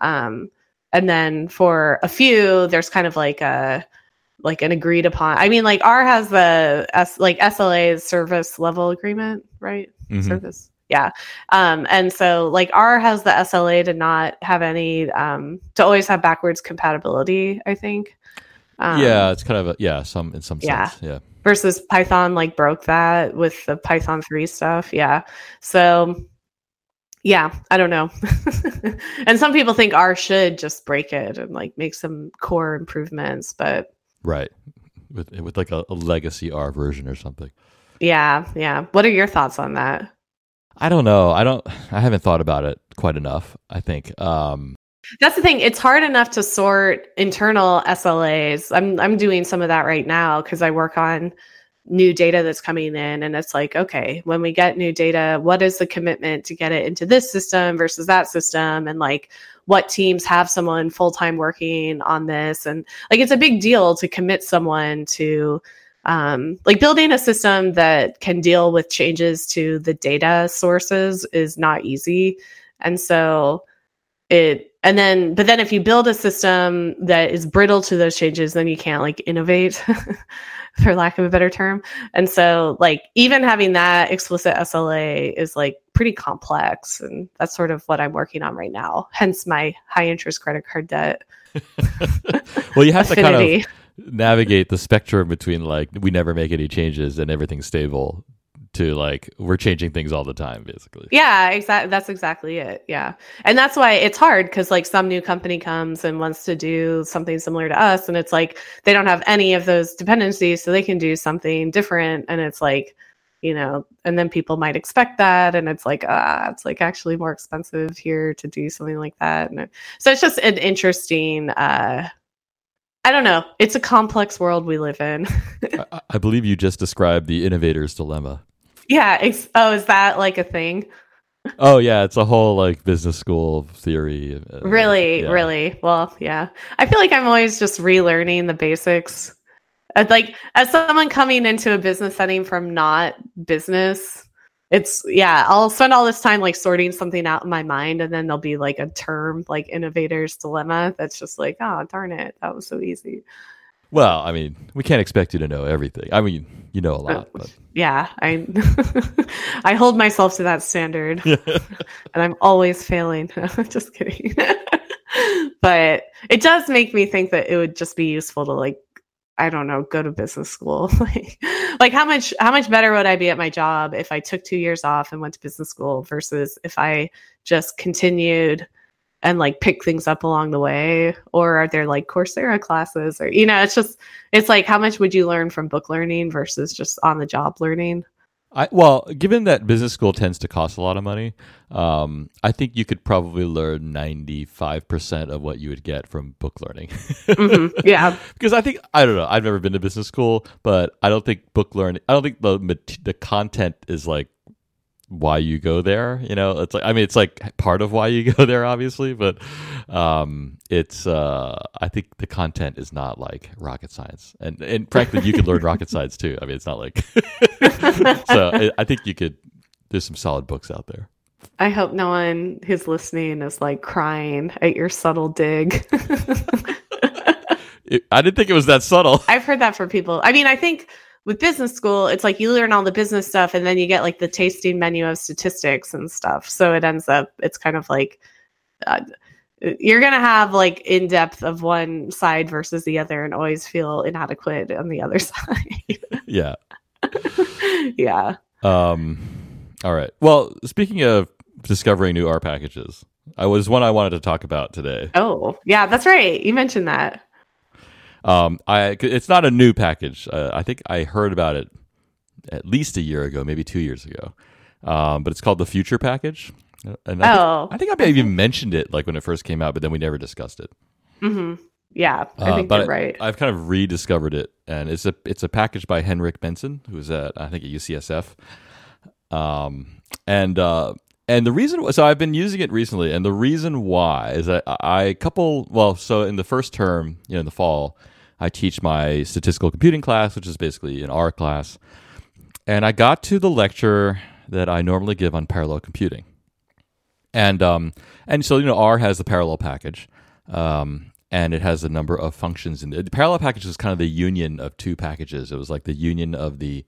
Speaker 2: Um, and then for a few, there's kind of like a, like an agreed upon. I mean, like R has the S like SLA service level agreement, right?
Speaker 1: Mhm.
Speaker 2: Service. Yeah. Um, and so like R has the SLA to not have any um to always have backwards compatibility, I think. Um,
Speaker 1: yeah, it's kind of a, yeah, some in some
Speaker 2: Yeah.
Speaker 1: sense, yeah.
Speaker 2: versus Python like broke that with the Python 3 stuff. Yeah. So yeah, I don't know. and some people think R should just break it and like make some core improvements, but
Speaker 1: Right. With with like a, a legacy R version or something.
Speaker 2: yeah, yeah. What are your thoughts on that?
Speaker 1: I don't know. I don't I haven't thought about it quite enough, I think. Um
Speaker 2: That's the thing. It's hard enough to sort internal SLAs. I'm I'm doing some of that right now because I work on new data that's coming in and it's like, okay, when we get new data, what is the commitment to get it into this system versus that system and like what teams have someone full-time working on this and like it's a big deal to commit someone to um, like building a system that can deal with changes to the data sources is not easy and so it and then but then if you build a system that is brittle to those changes then you can't like innovate for lack of a better term. And so like even having that explicit sla is like pretty complex and that's sort of what i'm working on right now hence my high interest credit card debt.
Speaker 1: Well, you have to kind of navigate the spectrum between like we never make any changes and everything's stable to like we're changing things all the time basically.
Speaker 2: Yeah, exactly. That's exactly it. Yeah. And that's why it's hard because like some new company comes and wants to do something similar to us. And it's like they don't have any of those dependencies. So they can do something different. And it's like, you know, and then people might expect that. And it's like, ah, it's like actually more expensive here to do something like that. And so it's just an interesting, uh, I don't know. It's a complex world we live in.
Speaker 1: I, I believe you just described the innovator's dilemma.
Speaker 2: Yeah. Ex- oh, is that like a thing?
Speaker 1: Oh yeah, it's a whole like business school theory. uh,
Speaker 2: Really,
Speaker 1: yeah.
Speaker 2: really. Well, yeah. I feel like I'm always just relearning the basics. Uh, Like as someone coming into a business setting from not business, it's yeah, I'll spend all this time like sorting something out in my mind and then there'll be like a term like innovator's dilemma that's just like, oh darn it, that was so easy.
Speaker 1: Well, I mean, we can't expect you to know everything. I mean, you know a
Speaker 2: Uh,
Speaker 1: lot, but
Speaker 2: Yeah, I I hold myself to that standard. and I'm always failing. just kidding. but it does make me think that it would just be useful to like I don't know, go to business school. like, like how much how much better would I be at my job if I took 2 years off and went to business school versus if I just continued and like pick things up along the way or are there like Coursera classes or you know, it's just it's like how much would you learn from book learning versus just on the job learning?
Speaker 1: I well, given that business school tends to cost a lot of money, um, I think you could probably learn ninety five percent of what you would get from book learning.
Speaker 2: Mhm, Yeah.
Speaker 1: because I think I don't know. I've never been to business school, but I don't think book learning. I don't think the the content is like why you go there. You know, it's like I mean, it's like part of why you go there, obviously, but um, it's uh, I think the content is not like rocket science, and and frankly, you could learn rocket science too. I mean, it's not like so. I, think you could. There's some solid books out there.
Speaker 2: I hope no one who's listening is like crying at your subtle dig.
Speaker 1: It, I didn't think it was that subtle.
Speaker 2: I've heard that from people. I mean, I think with business school, it's like you learn all the business stuff and then you get like the tasting menu of statistics and stuff. So it ends up, it's kind of like uh, you're going to have like in depth of one side versus the other and always feel inadequate on the other side.
Speaker 1: yeah.
Speaker 2: yeah.
Speaker 1: Um, all right. Well, speaking of discovering new R packages, I was one I wanted to talk about today.
Speaker 2: Oh, yeah, that's right. You mentioned that.
Speaker 1: Um, I it's not a new package. Uh, I think I heard about it at least a year ago, maybe two years ago. Um, but it's called the Future package. And I
Speaker 2: Oh.
Speaker 1: think, I think I maybe even mentioned it like when it first came out, but then we never discussed it.
Speaker 2: hmm Yeah, I
Speaker 1: Uh,
Speaker 2: think you're right.
Speaker 1: I've kind of rediscovered it, and it's a it's a package by Henrik Bengtsson, who's at I think at UCSF. Um, and uh, and the reason so I've been using it recently, and the reason why is that I couple well, so in the first term, you know, in the fall, I teach my statistical computing class, which is basically an R class, and I got to the lecture that I normally give on parallel computing, and um, and so you know R has the parallel package, um, and it has a number of functions in the, the parallel package is kind of the union of two packages. It was like the union of the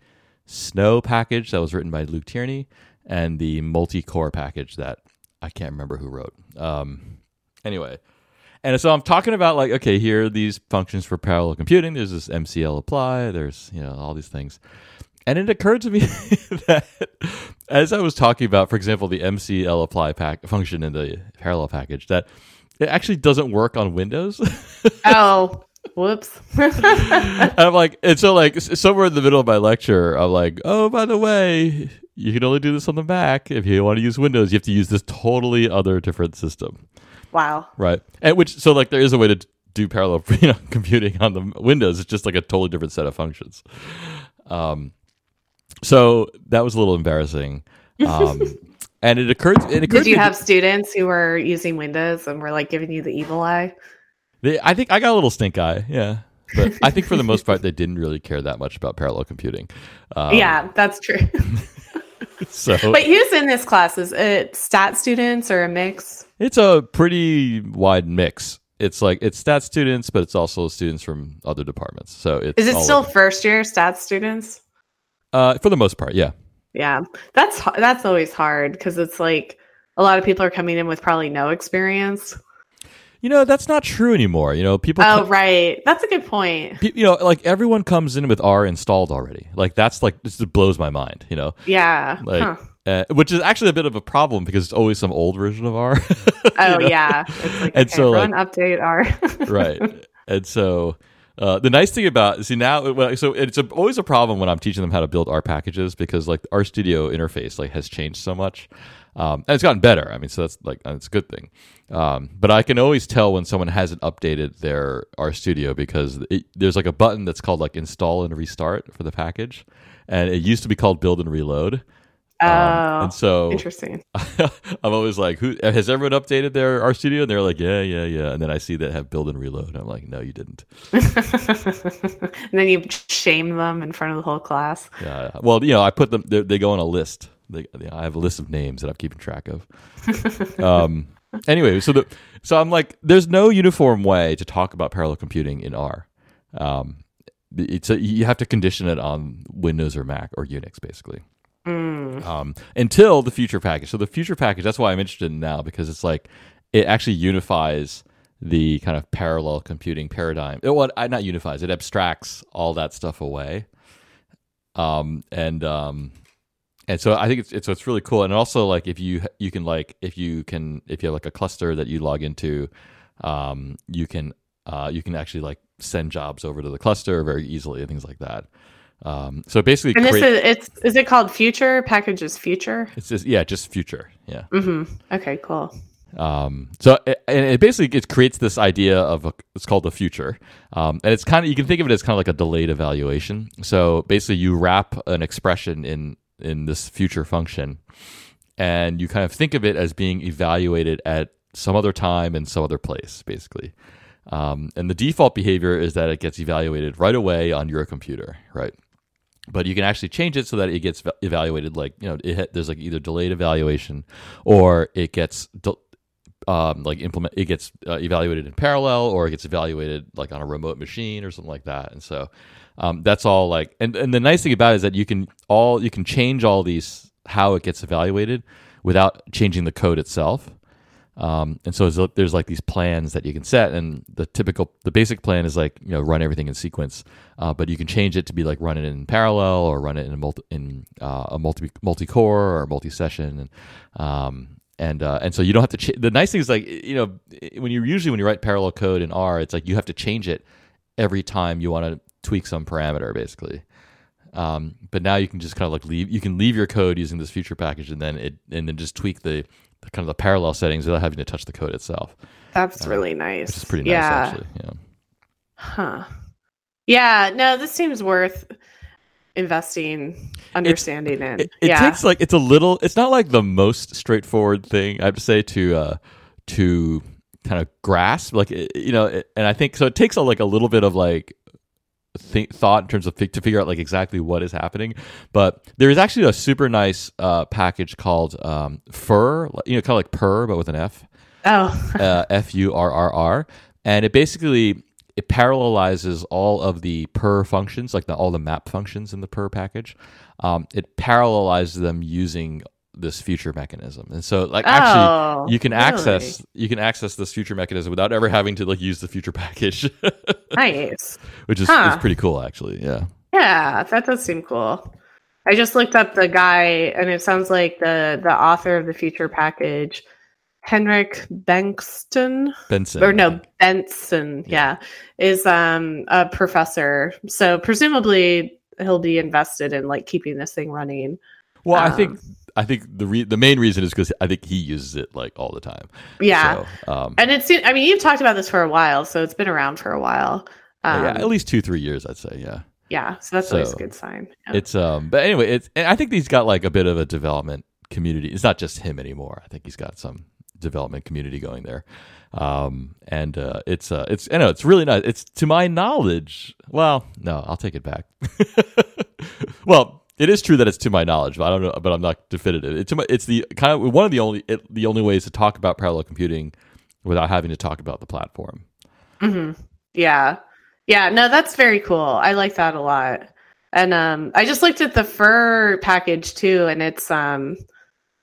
Speaker 1: Snow package that was written by Luke Tierney and the multi-core package that I can't remember who wrote. Um, anyway, and so I'm talking about like, okay, here are these functions for parallel computing. There's this mclapply. There's you know all these things, and it occurred to me that as I was talking about, for example, the mclapply pack function in the parallel package, that it actually doesn't work on Windows.
Speaker 2: oh, whoops.
Speaker 1: I'm like, and so like somewhere in the middle of my lecture, I'm like, oh, by the way, you can only do this on the Mac. If you want to use Windows, you have to use this totally other different system,
Speaker 2: wow.
Speaker 1: right? And which so like there is a way to do parallel you know computing on the Windows. It's just like a totally different set of functions. Um, so that was a little embarrassing. Um, and it occurred. It occurred
Speaker 2: Did you have students who were using Windows and were like giving you the evil eye?
Speaker 1: They, I think I got a little stink eye, yeah. But I think for the most part, they didn't really care that much about parallel computing. Um,
Speaker 2: yeah, that's true.
Speaker 1: So
Speaker 2: but who's in this class? Is it stat students or a mix?
Speaker 1: it's a pretty wide mix. It's like it's stat students, but it's also students from other departments. So it's
Speaker 2: Is it still first year stat students?
Speaker 1: uh, for the most part, yeah.
Speaker 2: Yeah, that's that's always hard because it's like a lot of people are coming in with probably no experience.
Speaker 1: You know that's not true anymore. You know people.
Speaker 2: Oh,
Speaker 1: co-
Speaker 2: right. That's a good point.
Speaker 1: pe- you know, like everyone comes in with R installed already. Like that's like this just blows my mind. You know,
Speaker 2: Yeah.
Speaker 1: like
Speaker 2: Huh.
Speaker 1: uh, which is actually a bit of a problem because it's always some old version of R.
Speaker 2: Oh,
Speaker 1: know?
Speaker 2: yeah. It's like,
Speaker 1: And
Speaker 2: okay,
Speaker 1: so, like-
Speaker 2: update r
Speaker 1: right. And so uh, the nice thing about see now, well, so it's a, always a problem when I'm teaching them how to build R packages because like RStudio interface like has changed so much, um, and it's gotten better. I mean, so that's like that's a good thing. Um, but I can always tell when someone hasn't updated their RStudio because it, there's like a button that's called like install and restart for the package, and it used to be called build and reload. Um,
Speaker 2: oh,
Speaker 1: and so
Speaker 2: interesting.
Speaker 1: I'm always like, "Who has everyone updated their RStudio?" And they're like, "Yeah, yeah, yeah." And then I see that have build and reload, and I'm like, "No, you didn't."
Speaker 2: and then you shame them in front of the whole class.
Speaker 1: Yeah. Well, you know, I put them. They go on a list. I have a list of names that I'm keeping track of. um. Anyway, so the so I'm like, there's no uniform way to talk about parallel computing in R. Um. It's a, you have to condition it on Windows or Mac or Unix, basically.
Speaker 2: Mm.
Speaker 1: um, until the future package. So the future package, that's why I'm interested in now because it's like it actually unifies the kind of parallel computing paradigm. It, well, not unifies, it abstracts all that stuff away. Um, and um, and so I think it's, it's it's really cool. And also like if you you can like if you can if you have like a cluster that you log into, um, you can uh, you can actually like send jobs over to the cluster very easily and things like that. Um, so basically,
Speaker 2: And this
Speaker 1: create-
Speaker 2: is it's is it called future packages future?
Speaker 1: it's just yeah, just future, yeah.
Speaker 2: Mm-hmm. Okay, cool.
Speaker 1: Um, so it, and it basically it creates this idea of a, it's called the future, um, and it's kind of you can think of it as kind of like a delayed evaluation. So basically, you wrap an expression in in this future function, and you kind of think of it as being evaluated at some other time and some other place, basically. Um, and the default behavior is that it gets evaluated right away on your computer, right? But you can actually change it so that it gets evaluated like you know it, there's like either delayed evaluation or it gets de- um, like implement it gets uh, evaluated in parallel or it gets evaluated like on a remote machine or something like that and so um, that's all like and, and the nice thing about it is that you can all you can change all these how it gets evaluated without changing the code itself um, and so there's, like these plans that you can set and the typical the basic plan is like you know run everything in sequence uh, but you can change it to be like run it in parallel or run it in a multi in uh, a multi multi core or multi session and um, and uh, and so you don't have to. Ch- the nice thing is like you know when you usually when you write parallel code in R, it's like you have to change it every time you want to tweak some parameter, basically. Um, but now you can just kind of like leave. You can leave your code using this future package, and then it and then just tweak the, the kind of the parallel settings without having to touch the code itself.
Speaker 2: That's uh, really nice.
Speaker 1: Which is pretty nice, yeah. actually. Yeah.
Speaker 2: Huh. Yeah. No, this seems worth investing, understanding
Speaker 1: it's,
Speaker 2: in.
Speaker 1: It, it
Speaker 2: yeah.
Speaker 1: takes like it's a little. It's not like the most straightforward thing I have to say to uh to kind of grasp like you know and i think so it takes a, like a little bit of like think, thought in terms of to figure out like exactly what is happening. But there is actually a super nice uh, package called um, furrr, you know, kind of like purrr but with an F.
Speaker 2: Oh,
Speaker 1: uh, F U R R R, and it basically it parallelizes all of the purrr functions, like the, all the map functions in the purrr package. Um, it parallelizes them using this future mechanism. And so like actually
Speaker 2: oh,
Speaker 1: you can
Speaker 2: really?
Speaker 1: access you can access this future mechanism without ever having to like use the future package.
Speaker 2: Nice.
Speaker 1: Which is, huh. is pretty cool actually yeah.
Speaker 2: Yeah that does seem cool. I just looked up the guy and it sounds like the the author of the future package henrik benxton
Speaker 1: benson
Speaker 2: or no benson yeah. yeah is um a professor. So presumably he'll be invested in like keeping this thing running.
Speaker 1: Well um, i think I think the re- the main reason is because I think he uses it like all the time.
Speaker 2: Yeah,
Speaker 1: so, um,
Speaker 2: and it's I mean you've talked about this for a while, so it's been around for a while.
Speaker 1: Um, yeah, at least two three years, I'd say. Yeah.
Speaker 2: Yeah, so that's so, always a good sign.
Speaker 1: Yeah. It's um, but anyway, it's I think he's got like a bit of a development community. It's not just him anymore. I think he's got some development community going there. Um, and uh, it's uh, it's I know it's really nice. It's to my knowledge. Well, no, I'll take it back. well, it is true that it's to my knowledge, but I don't know, but I'm not definitive. It's my, it's the kind of one of the only it, the only ways to talk about parallel computing without having to talk about the platform.
Speaker 2: Mm-hmm. Yeah, yeah. No, that's very cool. I like that a lot. And um, I just looked at the furrr package too, and it's um,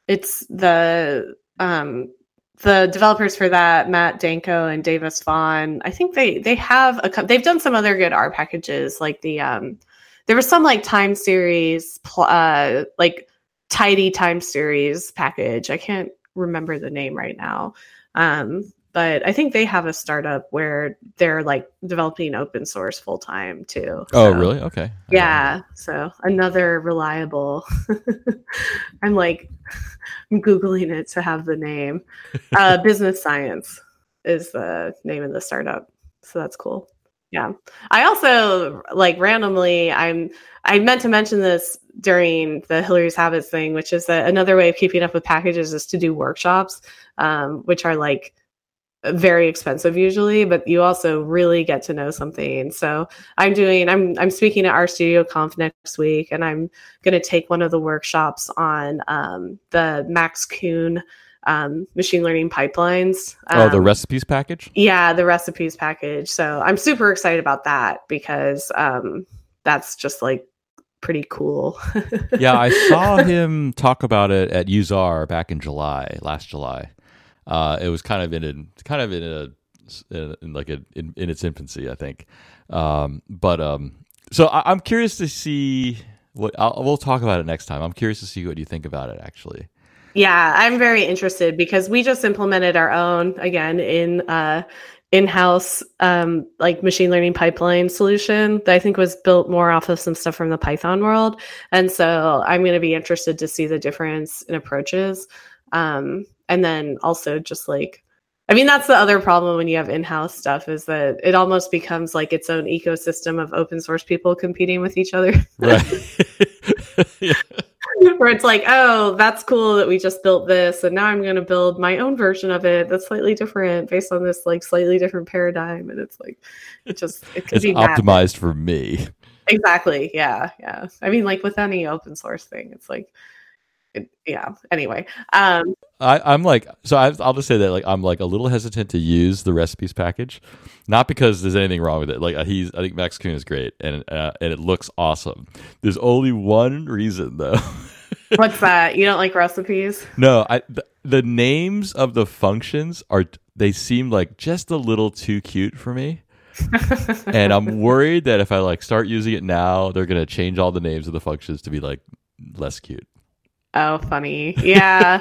Speaker 2: it's the um, the developers for that, Matt Dancho and Davis Vaughan. I think they they have a they've done some other good R packages like the um there was some like time series uh like tidy time series package. I can't remember the name right now. Um but i think they have a startup where they're like developing open source full time too.
Speaker 1: Oh really? Okay.
Speaker 2: Yeah. so another reliable i'm like i'm googling it to have the name. Uh business science is the name of the startup. So that's cool yeah. I also like randomly I'm I meant to mention this during the Hilary's Habits thing, which is that another way of keeping up with packages is to do workshops, um, which are like very expensive usually, but you also really get to know something. So I'm doing I'm I'm speaking at RStudio Conf next week, and I'm going to take one of the workshops on um, the Max Kuhn um, machine learning pipelines. Um,
Speaker 1: oh, the um, recipes package?
Speaker 2: Yeah, the recipes package. So I'm super excited about that because um, that's just like pretty cool.
Speaker 1: yeah, I saw him talk about it at useR back in July, last July. Uh, it was kind of in a kind of in a in, in like a, in, in, its infancy, I think. Um, but um, so I, am curious to see what I'll, we'll talk about it next time. I'm curious to see what you think about it actually.
Speaker 2: Yeah, I'm very interested because we just implemented our own again in uh, in-house um, like machine learning pipeline solution that I think was built more off of some stuff from the Python world, and so I'm going to be interested to see the difference in approaches, um, and then also just like. I mean, that's the other problem when you have in-house stuff is that it almost becomes like its own ecosystem of open source people competing with each other.
Speaker 1: Right.
Speaker 2: yeah. where it's like, oh, that's cool that we just built this, and now I'm going to build my own version of it that's slightly different based on this like slightly different paradigm, and it's like, it just it
Speaker 1: could it's be optimized for me.
Speaker 2: Exactly. Yeah. Yeah. I mean, like with any open source thing, it's like, it, yeah. Anyway, um,
Speaker 1: I, am like, so I, will just say that like I'm like a little hesitant to use the recipes package, not because there's anything wrong with it. Like he's, I think Max Kuhn is great and uh, and it looks awesome. There's only one reason though.
Speaker 2: What's that? You don't like recipes?
Speaker 1: No, I the, the names of the functions are they seem like just a little too cute for me. and I'm worried that if I like start using it now, they're gonna change all the names of the functions to be like less cute.
Speaker 2: Oh, funny. Yeah.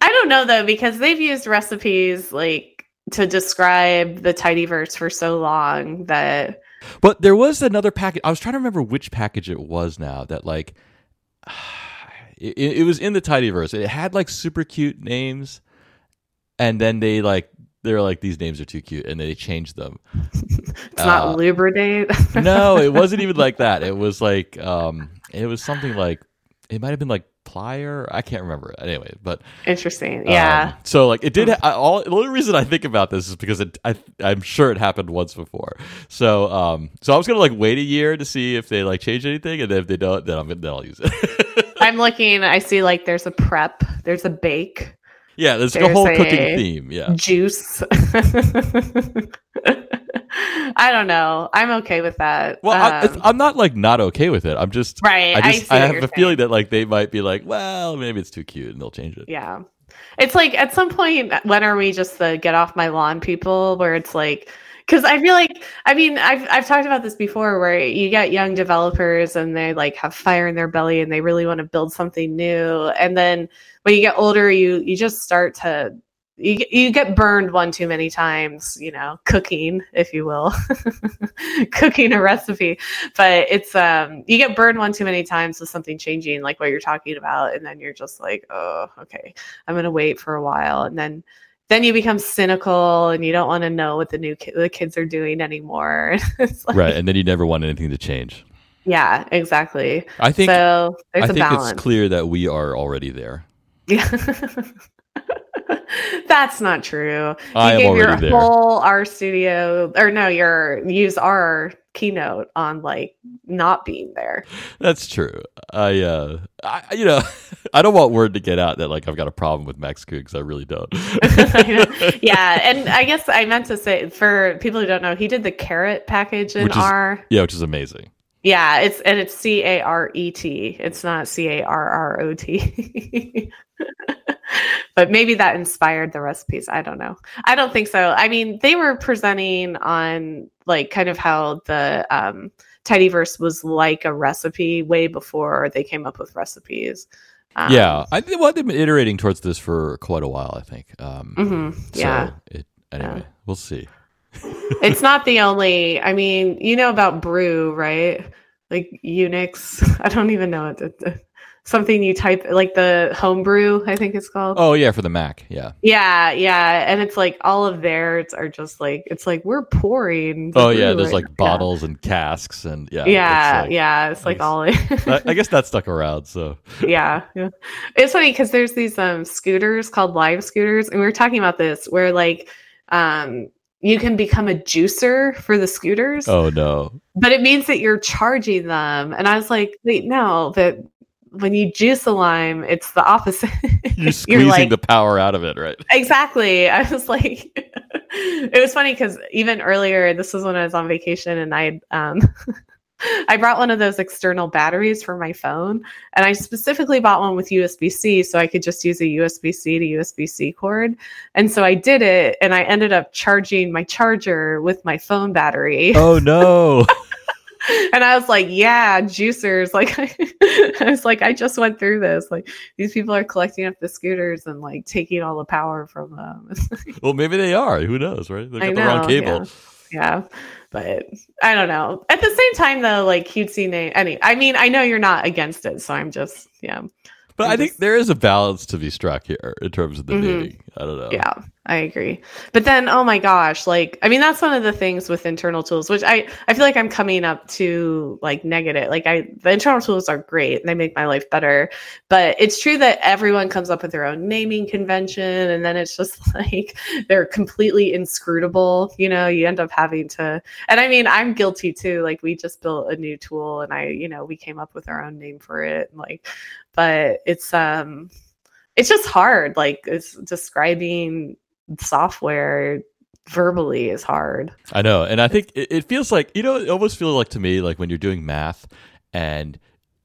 Speaker 2: I don't know though because they've used recipes like to describe the tidyverse for so long that
Speaker 1: But there was another package. I was trying to remember which package it was now that like it, it was in the tidyverse. It had like super cute names, and then they like they were like these names are too cute, and they changed them.
Speaker 2: it's not
Speaker 1: Uh,
Speaker 2: lubridate.
Speaker 1: no, it wasn't even like that. It was like um, it was something like it might have been like plyr. I can't remember. It. Anyway, but
Speaker 2: Interesting. Yeah.
Speaker 1: um, so like it did. Ha- I, all the only reason I think about this is because it, I I'm sure it happened once before. So um so I was gonna like wait a year to see if they like change anything, and then if they don't, then I'm gonna then I'll use it.
Speaker 2: I'm looking, I see like there's a prep, there's a bake,
Speaker 1: yeah, there's, like
Speaker 2: a
Speaker 1: whole
Speaker 2: a-
Speaker 1: cooking theme. Yeah.
Speaker 2: juice. I don't know. I'm okay with that.
Speaker 1: Well, I,
Speaker 2: Um,
Speaker 1: I'm not like not okay with it. I'm just
Speaker 2: right.
Speaker 1: I just
Speaker 2: see
Speaker 1: I, have a feeling that like they might be like, well, maybe it's too cute, and they'll change it.
Speaker 2: Yeah. It's like at some point, when are we just the get off my lawn people where it's like, because I feel like, I mean, I've, I've talked about this before where you get young developers and they like have fire in their belly and they really want to build something new. And then when you get older, you, you just start to, you, get- you get burned one too many times, you know, cooking, if you will, cooking a recipe but it's um you get burned one too many times with something changing like what you're talking about and then you're just like oh okay i'm gonna wait for a while and then then you become cynical and you don't want to know what the new ki- the kids are doing anymore it's like,
Speaker 1: Right, and then you never want anything to change.
Speaker 2: yeah exactly
Speaker 1: I think
Speaker 2: so there's
Speaker 1: I
Speaker 2: a
Speaker 1: think
Speaker 2: balance
Speaker 1: it's clear that we are already there.
Speaker 2: Yeah. That's not true. You
Speaker 1: I
Speaker 2: gave your
Speaker 1: there.
Speaker 2: whole RStudio or no, your useR keynote on like not being there.
Speaker 1: That's true. I, uh, I, you know, I don't want word to get out that like I've got a problem with Max because I really don't.
Speaker 2: yeah, and I guess I meant to say for people who don't know, he did the caret package in
Speaker 1: is-
Speaker 2: R.
Speaker 1: yeah, which is amazing.
Speaker 2: Yeah, it's and it's C A R E T. It's not C A R R O T. but maybe that inspired the recipes. I don't know. I don't think so. I mean, they were presenting on like kind of how the um, Tidyverse was like a recipe way before they came up with recipes. Um,
Speaker 1: yeah, I think well, they've been iterating towards this for quite a while. I think. Um,
Speaker 2: mhm, yeah.
Speaker 1: It, anyway,
Speaker 2: Yeah.
Speaker 1: we'll see.
Speaker 2: it's not the only i mean you know about brew right like unix i don't even know what something you type like the homebrew i think it's called
Speaker 1: Oh yeah, for the Mac. Yeah.
Speaker 2: yeah yeah and it's like all of theirs are just like it's like we're pouring
Speaker 1: Oh yeah, there's
Speaker 2: right
Speaker 1: like
Speaker 2: now.
Speaker 1: bottles and casks and yeah.
Speaker 2: yeah
Speaker 1: it's
Speaker 2: yeah it's like all
Speaker 1: like- I, I guess that stuck around. So
Speaker 2: yeah, yeah. It's funny because there's these um scooters called Lime scooters, and we were talking about this where like um you can become a juicer for the scooters,
Speaker 1: oh no,
Speaker 2: but it means that you're charging them. And I was like, wait, no, that when you juice a lime, it's the opposite.
Speaker 1: you're squeezing
Speaker 2: like-
Speaker 1: the power out of it, right?
Speaker 2: exactly. I was like, it was funny because even earlier, this was when I was on vacation, and I um, I brought one of those external batteries for my phone, and I specifically bought one with USB C so I could just use a USB C to USB C cord. And so I did it, and I ended up charging my charger with my phone battery.
Speaker 1: Oh no.
Speaker 2: And I was like, yeah, juicers. Like, I was like, I just went through this. Like, these people are collecting up the scooters and like taking all the power from them.
Speaker 1: well, maybe they are. Who knows, right? They got
Speaker 2: I
Speaker 1: the wrong cable.
Speaker 2: yeah, but I don't know. At the same time, though, like cutesy name. Any, I mean, I know you're not against it, so I'm just, yeah,
Speaker 1: But
Speaker 2: I'm
Speaker 1: I think there is a balance to be struck here in terms of the
Speaker 2: Mhm.
Speaker 1: naming. I don't know.
Speaker 2: yeah. I agree. But then, oh my gosh, like, I mean, that's one of the things with internal tools, which I, I feel like I'm coming up to like negative. Like, I, the internal tools are great and they make my life better. But it's true that everyone comes up with their own naming convention. And then it's just like they're completely inscrutable. You know, you end up having to, and I mean, I'm guilty too. Like, we just built a new tool and I, you know, we came up with our own name for it. Like, but it's, um, it's just hard. Like, it's describing software verbally is hard.
Speaker 1: I know, and I think it, it feels like you know, it almost feels like to me like when you're doing math, and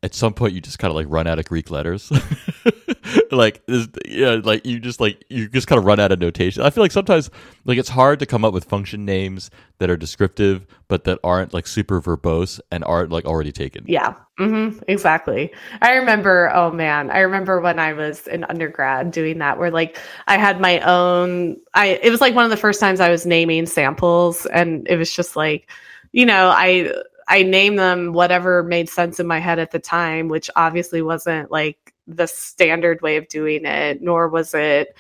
Speaker 1: at some point you just kind of like run out of Greek letters. like this, yeah, like you just like you just kind of run out of notation. I feel like sometimes like it's hard to come up with function names that are descriptive but that aren't like super verbose and aren't like already taken.
Speaker 2: Yeah, hmm exactly. I remember. Oh man, I remember when I was in undergrad doing that, where like I had my own. I it was like one of the first times I was naming samples, and it was just like, you know, I I named them whatever made sense in my head at the time, which obviously wasn't like the standard way of doing it, nor was it.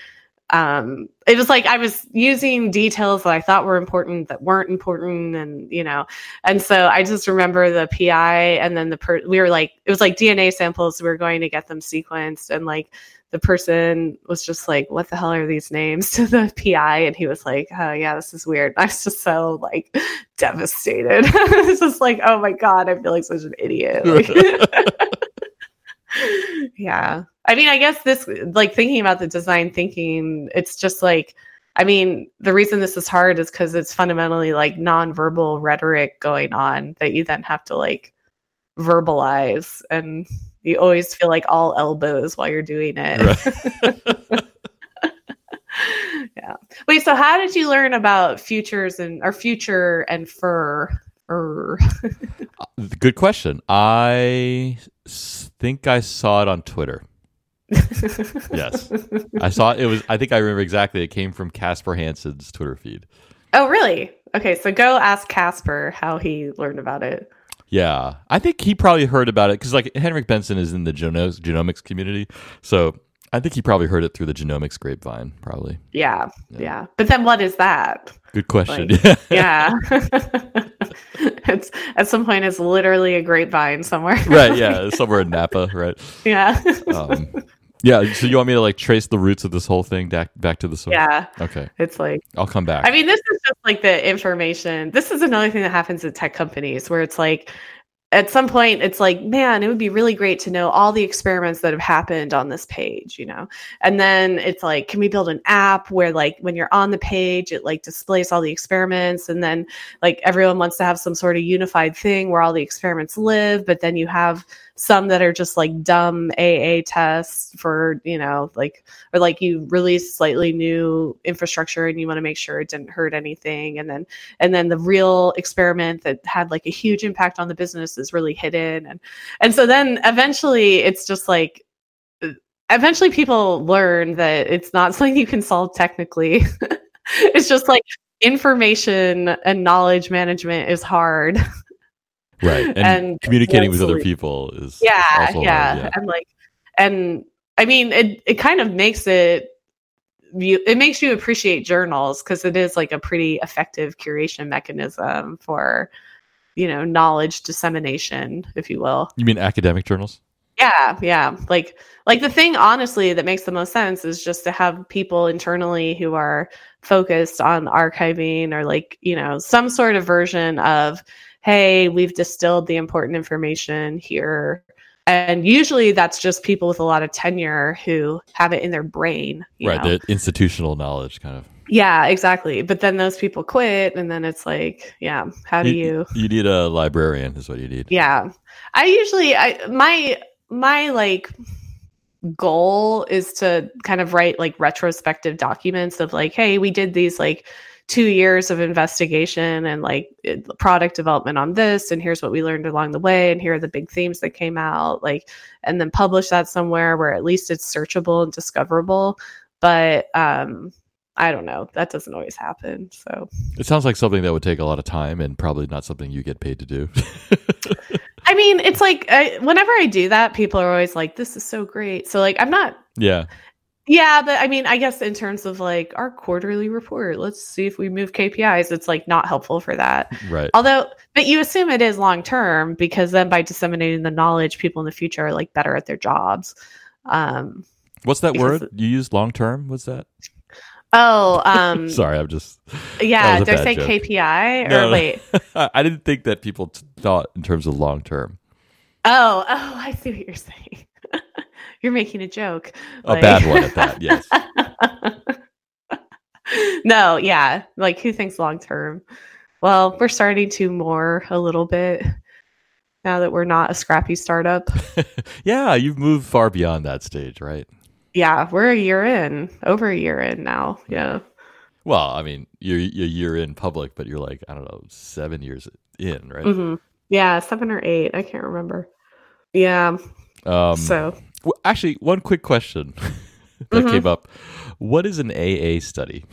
Speaker 2: Um, it was like I was using details that I thought were important that weren't important, and you know, and so I just remember the PI, and then the per- we were like, it was like DNA samples. We were going to get them sequenced, and like the person was just like, "What the hell are these names?" to the PI, and he was like, "Oh yeah, this is weird." I was just so like devastated. it's just like, "Oh my god, I feel like such an idiot." Like, yeah, I mean, I guess this like thinking about the design thinking, it's just like. I mean, the reason this is hard is because it's fundamentally like nonverbal rhetoric going on that you then have to like verbalize and you always feel like all elbows while you're doing it. Right. yeah. Wait, so how did you learn about futures and or future and furrr? Er.
Speaker 1: Good question. I think I saw it on Twitter. yes. I saw it. It was, I think I remember exactly. It came from Kasper Hansen's Twitter feed.
Speaker 2: Oh, really? Okay. So go ask Casper how he learned about it.
Speaker 1: Yeah, I think he probably heard about it because like Henrik Bengtsson is in the genomics, genomics community, so I think he probably heard it through the genomics grapevine, probably.
Speaker 2: Yeah, yeah. yeah. But then what is that?
Speaker 1: Good question.
Speaker 2: Like, yeah. it's at some point it's literally a grapevine somewhere.
Speaker 1: right. Yeah. Somewhere in Napa. Right.
Speaker 2: Yeah.
Speaker 1: Um, yeah. So you want me to like trace the roots of this whole thing back back to the source?
Speaker 2: Yeah.
Speaker 1: Okay.
Speaker 2: It's like
Speaker 1: I'll come back.
Speaker 2: I mean, this is just like the information. This is another thing that happens at tech companies where it's like at some point it's like man it would be really great to know all the experiments that have happened on this page you know? And then it's like can we build an app where like when you're on the page it like displays all the experiments and then like everyone wants to have some sort of unified thing where all the experiments live but then you have some that are just like dumb AA tests for, you know, like, or like you release slightly new infrastructure and you want to make sure it didn't hurt anything. And then, and then the real experiment that had like a huge impact on the business is really hidden. And, and so then eventually it's just like, uh, eventually people learn that it's not something you can solve technically. it's just like information and knowledge management is hard
Speaker 1: right. And, and communicating with other people is
Speaker 2: yeah, yeah. yeah. And like and i mean it it kind of makes it you it makes you appreciate journals because it is like a pretty effective curation mechanism for you know knowledge dissemination if you will.
Speaker 1: You mean academic journals?
Speaker 2: Yeah yeah. Like like the thing honestly that makes the most sense is just to have people internally who are focused on archiving or like you know some sort of version of hey, we've distilled the important information here. And usually that's just people with a lot of tenure who have it in their brain.
Speaker 1: right.
Speaker 2: Know?
Speaker 1: The institutional knowledge kind of.
Speaker 2: Yeah, exactly. But then those people quit, and then it's like, yeah, how do you?
Speaker 1: You, you need a librarian, is what you need.
Speaker 2: Yeah, I usually, I my my like goal is to kind of write like retrospective documents of like, hey, we did these like two years of investigation and like product development on this and here's what we learned along the way and here are the big themes that came out like and then publish that somewhere where at least it's searchable and discoverable but um I don't know. That doesn't always happen. So
Speaker 1: it sounds like something that would take a lot of time and probably not something you get paid to do.
Speaker 2: I mean, it's like I, whenever I do that, people are always like, "This is so great." So like, I'm not.
Speaker 1: Yeah.
Speaker 2: Yeah, but I mean, I guess in terms of like our quarterly report, let's see if we move KPIs. It's like not helpful for that.
Speaker 1: Right.
Speaker 2: Although, but you assume it is long term because then by disseminating the knowledge, people in the future are like better at their jobs. Um,
Speaker 1: What's that word you use? Long term? What's that?
Speaker 2: Oh, um,
Speaker 1: sorry, I'm just.
Speaker 2: Yeah, did I say joke. KPI or no, wait?
Speaker 1: I didn't think that people t- thought in terms of long term.
Speaker 2: Oh, oh, I see what you're saying. You're making a joke.
Speaker 1: A like... bad one at that, yes.
Speaker 2: no, yeah. Like who thinks long term? Well, we're starting to more a little bit now that we're not a scrappy startup.
Speaker 1: yeah, you've moved far beyond that stage, right?
Speaker 2: Yeah, we're a year in, over a year in now. Yeah.
Speaker 1: Well, I mean, you're a year in public, but you're like, I don't know, seven years in, right?
Speaker 2: hmm Yeah, seven or eight. I can't remember. Yeah.
Speaker 1: Um,
Speaker 2: so,
Speaker 1: w- actually, one quick question that
Speaker 2: Mhm.
Speaker 1: came up: What is an AA study?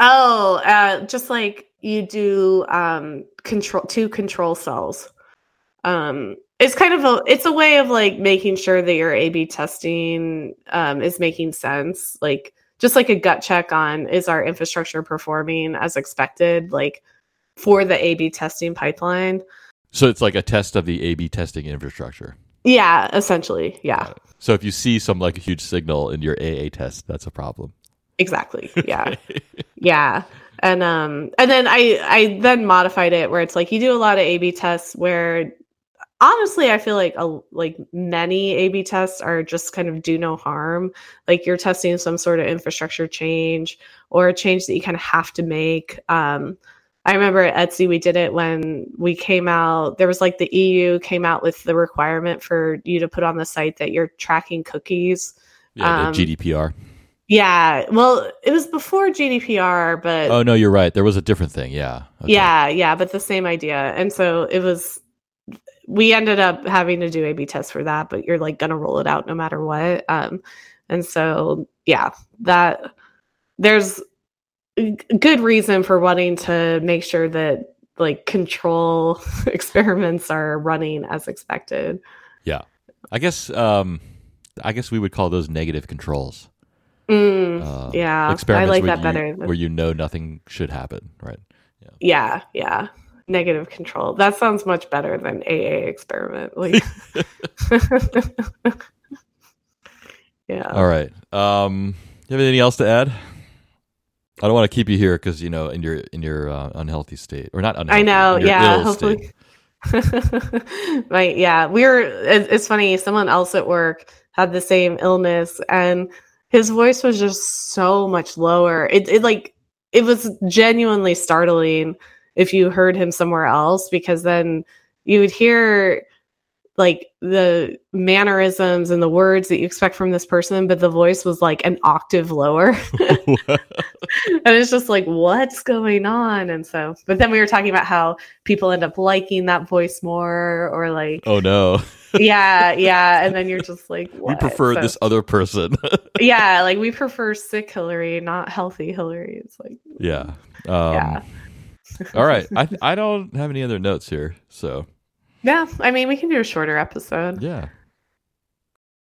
Speaker 2: oh, uh, just like you do um, control two control cells. Um, it's kind of a it's a way of like making sure that your A/B testing um, is making sense. Like just like a gut check on is our infrastructure performing as expected, like for the A/B testing pipeline.
Speaker 1: So it's like a test of the A/B testing infrastructure.
Speaker 2: Yeah, essentially. Yeah,
Speaker 1: So if you see some like a huge signal in your AA test, that's a problem.
Speaker 2: exactly. Yeah. yeah. And um and then I I then modified it where it's like you do a lot of A B tests where honestly I feel like a like many A B tests are just kind of do no harm. Like you're testing some sort of infrastructure change or a change that you kind of have to make. Um I remember at Etsy we did it when we came out. There was like the EU came out with the requirement for you to put on the site that you're tracking cookies.
Speaker 1: Yeah,
Speaker 2: Um,
Speaker 1: the GDPR.
Speaker 2: Yeah, well, it was before GDPR, but
Speaker 1: Oh no, you're right. There was a different thing. Yeah. Okay.
Speaker 2: yeah, yeah, but the same idea. And so it was we ended up having to do A B tests for that, but you're like gonna roll it out no matter what. Um and so yeah, that there's good reason for wanting to make sure that like control experiments are running as expected. Yeah.
Speaker 1: I guess. Um, I guess we would call those negative controls.
Speaker 2: Mm,
Speaker 1: Uh,
Speaker 2: yeah, I like that
Speaker 1: you-
Speaker 2: better.
Speaker 1: Where you know nothing should happen, right?
Speaker 2: Yeah. Yeah, yeah. Negative control. That sounds much better than AA experiment. Like Yeah.
Speaker 1: All right. Um, you have anything else to add? I don't want to keep you here because you know in your in your uh, unhealthy state or not unhealthy.
Speaker 2: I know. Yeah, hopefully. right. Yeah. We were, it- it's funny. Someone else at work had the same illness and his voice was just so much lower. It, it like, it was genuinely startling if you heard him somewhere else because then you would hear like the mannerisms and the words that you expect from this person, but the voice was like an octave lower. and it's just like what's going on and so but then we were talking about how people end up liking that voice more or like
Speaker 1: oh no,
Speaker 2: yeah yeah and then you're just like
Speaker 1: we prefer
Speaker 2: So-
Speaker 1: this other person.
Speaker 2: yeah like we prefer sick hilary not healthy hilary it's like
Speaker 1: yeah. Um,
Speaker 2: yeah
Speaker 1: all right. I I don't have any other notes here, so
Speaker 2: yeah i mean we can do a shorter episode
Speaker 1: yeah.